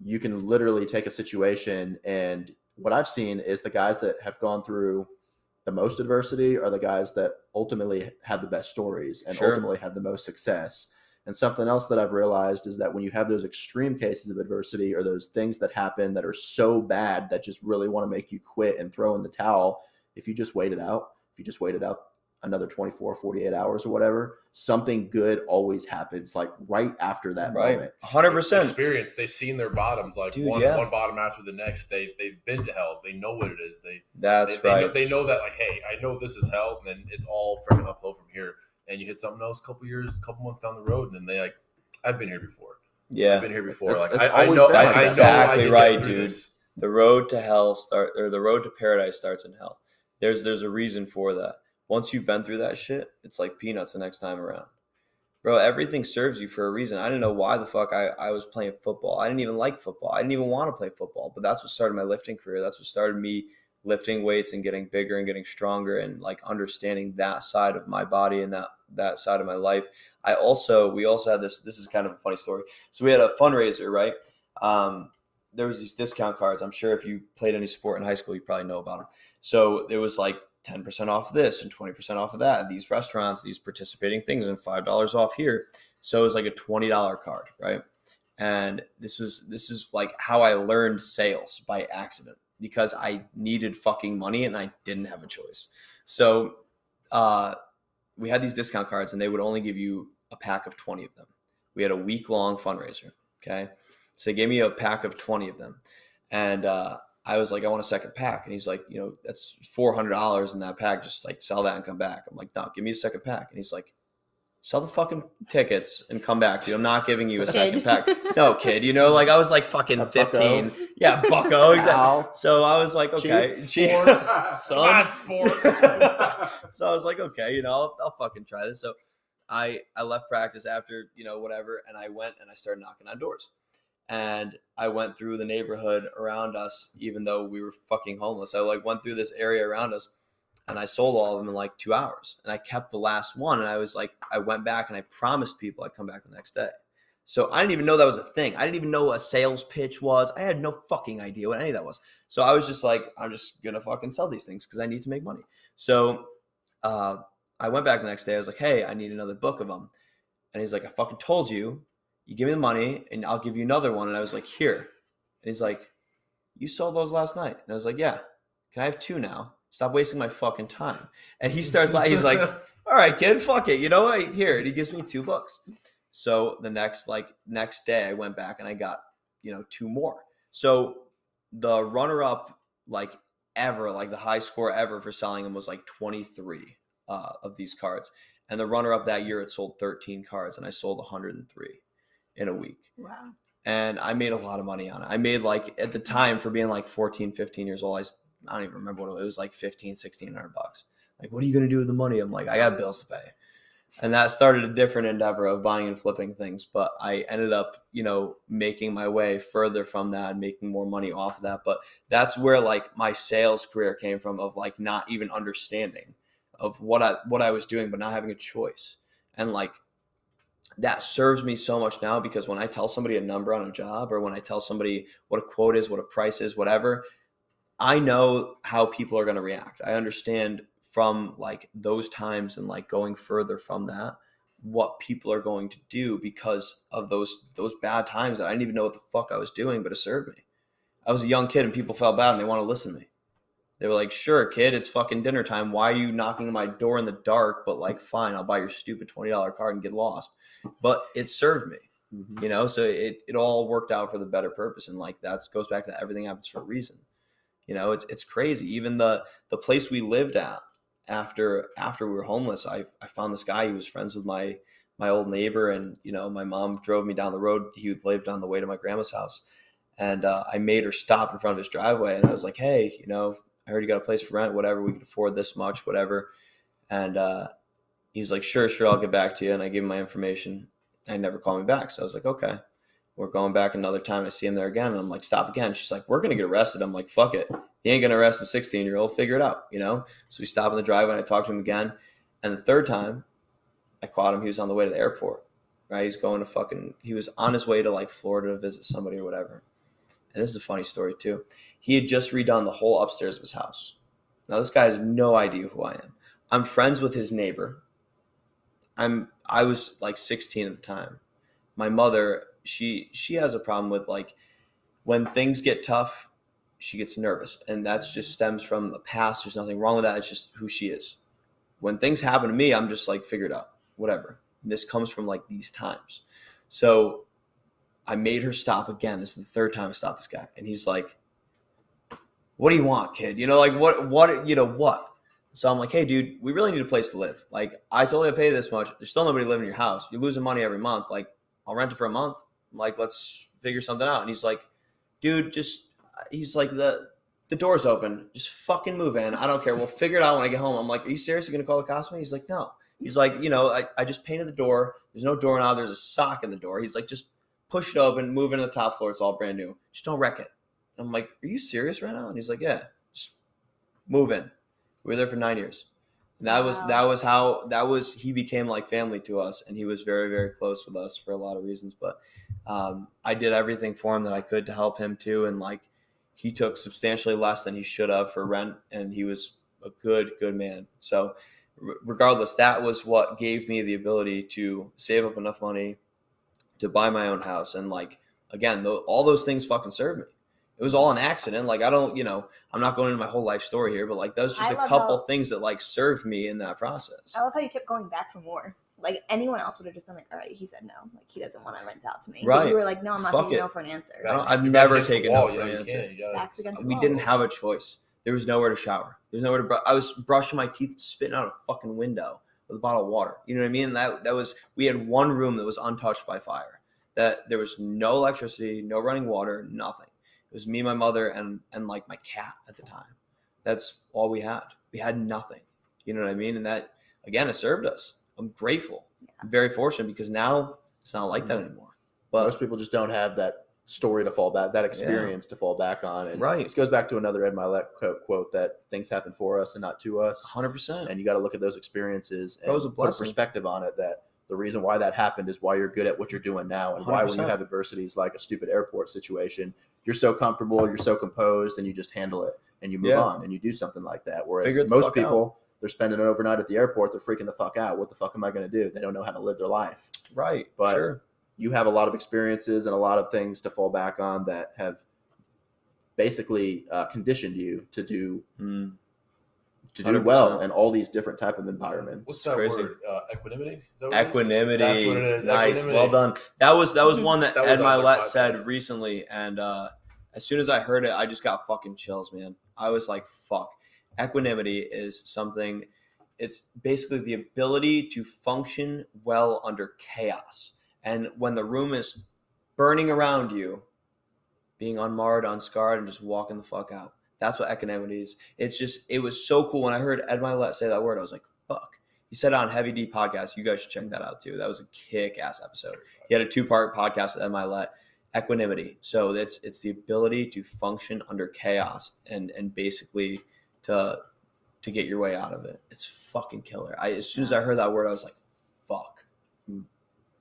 you can literally take a situation and what I've seen is the guys that have gone through the most adversity are the guys that ultimately have the best stories and Sure. ultimately have the most success. And something else that I've realized is that when you have those extreme cases of adversity or those things that happen that are so bad that just really want to make you quit and throw in the towel, if you just wait it out, if you just wait it out another 24, 48 hours or whatever, something good always happens like right after that Right. moment. hundred percent. Experience. They've seen their bottoms, like Dude, one yeah. one bottom after the next. They they've been to hell. They know what it is. They That's they, they, right. know, they know that like, hey, I know this is hell, and it's all freaking uphill from here. And you hit something else a couple years, a couple months down the road, and then they like, I've been here before. Yeah, I've been here before. It's- like it's I, I know, I, like I know Exactly right, dude. this. the road to hell start or the road to paradise starts in hell. There's there's a reason for that. Once you've been through that shit, it's like peanuts the next time around. Bro, everything serves you for a reason. I didn't know why the fuck I, I was playing football. I didn't even like football. I didn't even want to play football, but that's what started my lifting career. That's what started me lifting weights and getting bigger and getting stronger and like understanding that side of my body and that that side of my life. I also we also had this this is kind of a funny story. So we had a fundraiser, right? Um, there was these discount cards. I'm sure if you played any sport in high school, you probably know about them. So there was like 10% off this and 20% off of that. These restaurants, these participating things, and five dollars off here. So it was like a $20 card, right? And this was this is like how I learned sales by accident because I needed fucking money and I didn't have a choice. So uh, we had these discount cards and they would only give you a pack of 20 of them. We had a week long fundraiser. Okay. So they gave me a pack of 20 of them. And uh, I was like, I want a second pack. And he's like, you know, that's $400 in that pack. Just like sell that and come back. I'm like, no, give me a second pack. And he's like, sell the fucking tickets and come back. Dude, I'm not giving you a second pack. No, kid. You know, like I was like fucking A bucko. 15. Yeah, bucko. Exactly. So I was like, okay. Chief, Chief- sport. son. sport. so I was like, okay, you know, I'll, I'll fucking try this. So I I left practice after you know whatever, and I went and I started knocking on doors, and I went through the neighborhood around us, even though we were fucking homeless. I like went through this area around us, and I sold all of them in like two hours, and I kept the last one, and I was like, I went back and I promised people I'd come back the next day. So I didn't even know that was a thing. I didn't even know what a sales pitch was. I had no fucking idea what any of that was. So I was just like, I'm just gonna fucking sell these things because I need to make money. So uh, I went back the next day. I was like, hey, I need another book of them. And he's like, I fucking told you. You give me the money and I'll give you another one. And I was like, here. And he's like, you sold those last night. And I was like, yeah. Can I have two now? Stop wasting my fucking time. And he starts like, he's like, all right, kid, fuck it. You know what? Here. And he gives me two books. So the next like next day I went back and I got, you know, two more. So the runner up like ever, like the high score ever for selling them was like 23 uh, of these cards. And the runner up that year it sold 13 cards and I sold 103 in a week. Wow. And I made a lot of money on it. I made like at the time for being like 14, 15 years old, I, s- I don't even remember what it was. It was like 15, 1600 bucks. Like, what are you going to do with the money? I'm like, I got bills to pay. And that started a different endeavor of buying and flipping things. But I ended up, you know, making my way further from that and making more money off of that. But that's where like my sales career came from of like not even understanding of what I what I was doing, but not having a choice. And like that serves me so much now because when I tell somebody a number on a job or when I tell somebody what a quote is, what a price is, whatever, I know how people are going to react. I understand from like those times and like going further from that what people are going to do because of those those bad times that I didn't even know what the fuck I was doing, but it served me. I was a young kid and people felt bad and they want to listen to me. They were like, "Sure, kid, it's fucking dinner time. Why are you knocking on my door in the dark?" But like, fine, I'll buy your stupid twenty dollar card and get lost. But it served me Mhm. you know so it, it all worked out for the better purpose and like that goes back to everything happens for a reason you know it's it's crazy. Even the the place we lived at after after we were homeless i i found this guy who was friends with my my old neighbor and you know my mom drove me down the road. He lived on the way to my grandma's house. And uh, i made her stop in front of his driveway and i was like hey you know i heard you got a place for rent whatever we could afford this much whatever. And uh he was like sure sure i'll get back to you. And i gave him my information. And never called me back. So I was like, okay. We're going back another time. I see him there again. And I'm like, stop again. She's like, we're going to get arrested. I'm like, fuck it. He ain't going to arrest a 16 year old. Figure it out, you know? So we stop in the driveway and I talk to him again. And the third time I caught him, he was on the way to the airport, right? He's going to fucking, he was on his way to like Florida to visit somebody or whatever. And this is a funny story too. He had just redone the whole upstairs of his house. Now, this guy has no idea who I am. I'm friends with his neighbor. I'm I was like 16 at the time. My mother, she she has a problem with like when things get tough, she gets nervous, and that's just stems from the past. There's nothing wrong with that. It's just who she is. When things happen to me, I'm just like figured out, whatever. And this comes from like these times. So I made her stop again. This is the third time I stopped this guy, and he's like, "What do you want, kid? You know, like what what you know what?" So I'm like, hey, dude, we really need a place to live. Like, I told you pay this much. There's still nobody living in your house. You're losing money every month. Like, I'll rent it for a month. I'm like, let's figure something out. And he's like, dude, just, he's like, the the door's open. Just fucking move in. I don't care. We'll figure it out when I get home. I'm like, are you seriously to call the cops? He's like, no. He's like, you know, I, I just painted the door. There's no doorknob. There's a sock in the door. He's like, just push it open, move into the top floor. It's all brand new. Just don't wreck it. I'm like, are you serious right now? And he's like, yeah, just move in. We were there for nine years. And that was Wow. that was how that was he became like family to us and he was very very close with us for a lot of reasons but um, i did everything for him that i could to help him too and like he took substantially less than he should have for rent and he was a good good man so r- regardless that was what gave me the ability to save up enough money to buy my own house and like again tho- all those things fucking served me it was all an accident like i don't you know i'm not going into my whole life story here but like that was just I a couple how- things that like served me in that process I love how you kept going back for more. Like anyone else would have just been like, all right, he said no. Like he doesn't want to rent out to me. But Right. you were like, no, I'm not Fuck taking it. no for an answer. I don't, I've You gotta never taken wall, no for an answer. gotta- Backs against we wall. didn't have a choice. There was nowhere to shower. There's nowhere to. Br- I was brushing my teeth, spitting out a fucking window with a bottle of water. You know what I mean? That that was. We had one room that was untouched by fire. That there was no electricity, no running water, nothing. It was me, my mother, and and like my cat at the time. That's all we had. We had nothing. You know what I mean? And that again, it served us. I'm grateful. I'm very fortunate because now it's not like that anymore. But Most people just don't have that story to fall back, that experience to fall back on. And Right. this goes back to another Ed Mylett quote, quote that things happen for us and not to us. 100. percent And you got to look at those experiences and That was a put a perspective on it that the reason why that happened is why you're good at what you're doing now and why when you have adversities like a stupid airport situation, you're so comfortable, you're so composed, and you just handle it and you move Yeah. on and you do something like that. Whereas Figure it the most people, they're spending an overnight at the airport, they're freaking the fuck out. What the fuck am I going to do? They don't know how to live their life. Right. But- sure. you have a lot of experiences and a lot of things to fall back on that have basically uh, conditioned you to do Mm. To do well 100%. in all these different type of environments. What's It's that crazy. word? Uh, equanimity. That what? Equanimity. That's what it is. Nice. Equanimity. Well done. That was that was one that, That was Ed on Mylett said podcast. recently, and uh, as soon as I heard it, I just got fucking chills, man. I was like, "Fuck." Equanimity is something. It's basically the ability to function well under chaos, and when the room is burning around you, being unmarred, unscarred, and just walking the fuck out. That's what equanimity is. It's just, it was so cool when I heard Ed Mylett say that word. I was like, fuck. He said it on Heavy D podcast. You guys should check that out too. That was a kick ass episode. He had a two part podcast with Ed Mylett. Equanimity. So it's it's the ability to function under chaos and and basically to to get your way out of it. It's fucking killer. I as soon as I heard that word, I was like, fuck. Mm.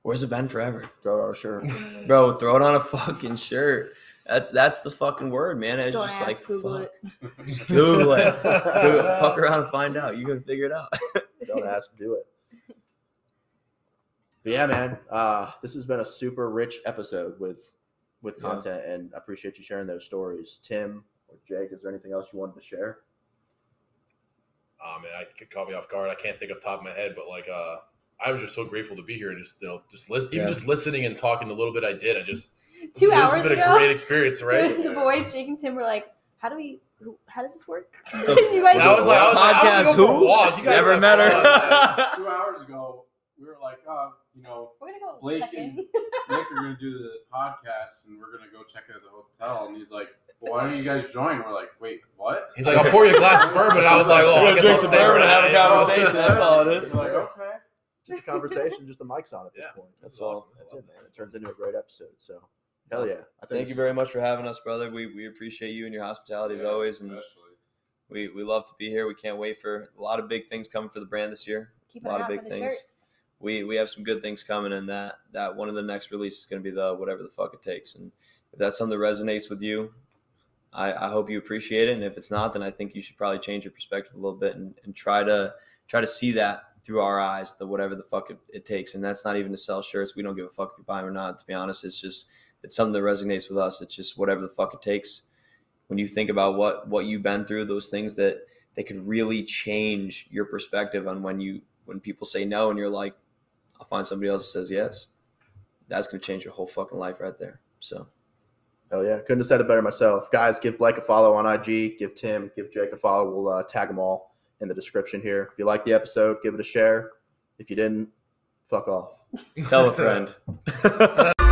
Where's it been forever? Throw it on a shirt. Bro, throw it on a fucking shirt. That's that's the fucking word, man. It's Don't just ask, like Google fuck. it. Just Google it. Google. Fuck around and find out. You can figure it out. Don't ask, do it. But yeah, man, uh, this has been a super rich episode with with Yeah. content, and I appreciate you sharing those stories. Tim or Jake, is there anything else you wanted to share? Oh man, I could caught me off guard. I can't think off the top of my head, but like, uh, I was just so grateful to be here and just you know just listen, even just listening and talking the little bit I did. I just Two this hours has been ago, a great experience, right? the, the boys, Jake and Tim, were like, "How do we? who- How does this work?" You guys And I was like, I was like, Podcast was for a who? walk. You guys Never have met her. Oh, fun. Two hours ago, we were like, oh, you know, We're gonna go Blake check and- in. Nick are gonna do the podcast, and we're gonna go check out the hotel. And he's like, well, "Why don't you guys join?" We're like, "Wait, what?" He's like, I'll pour you a glass of bourbon. And I was like, oh, We're I gonna drink some bourbon and have a conversation. That's all it is. We're like, okay. Just a conversation, just the mics on at this Yeah. point. That's all. That's it, man. It turns into a great episode. So, hell yeah. I Thank you very much for having us, brother. We we appreciate you and your hospitality as always, and especially. we we love to be here. We can't wait for a lot of big things coming for the brand this year. Keep A lot of big things. shirts. we we have some good things coming and that that one of the next releases is going to be the whatever the fuck it takes and if that's something that resonates with you I, I hope you appreciate it and if it's not then i think you should probably change your perspective a little bit and, and try to try to see that through our eyes the whatever the fuck it, it takes and that's not even to sell shirts we don't give a fuck if you buy them or not to be honest it's just it's something that resonates with us it's just whatever the fuck it takes when you think about what what you've been through those things that they could really change your perspective on when you when people say no and you're like I'll find somebody else that says yes. That's going to change your whole fucking life right there. So, Hell yeah. Couldn't have said it better myself. Guys, give Blake a follow on IG. Give Tim, give Jake a follow. We'll uh, tag them all in the description here. If you like the episode, give it a share. If you didn't, fuck off. tell a friend.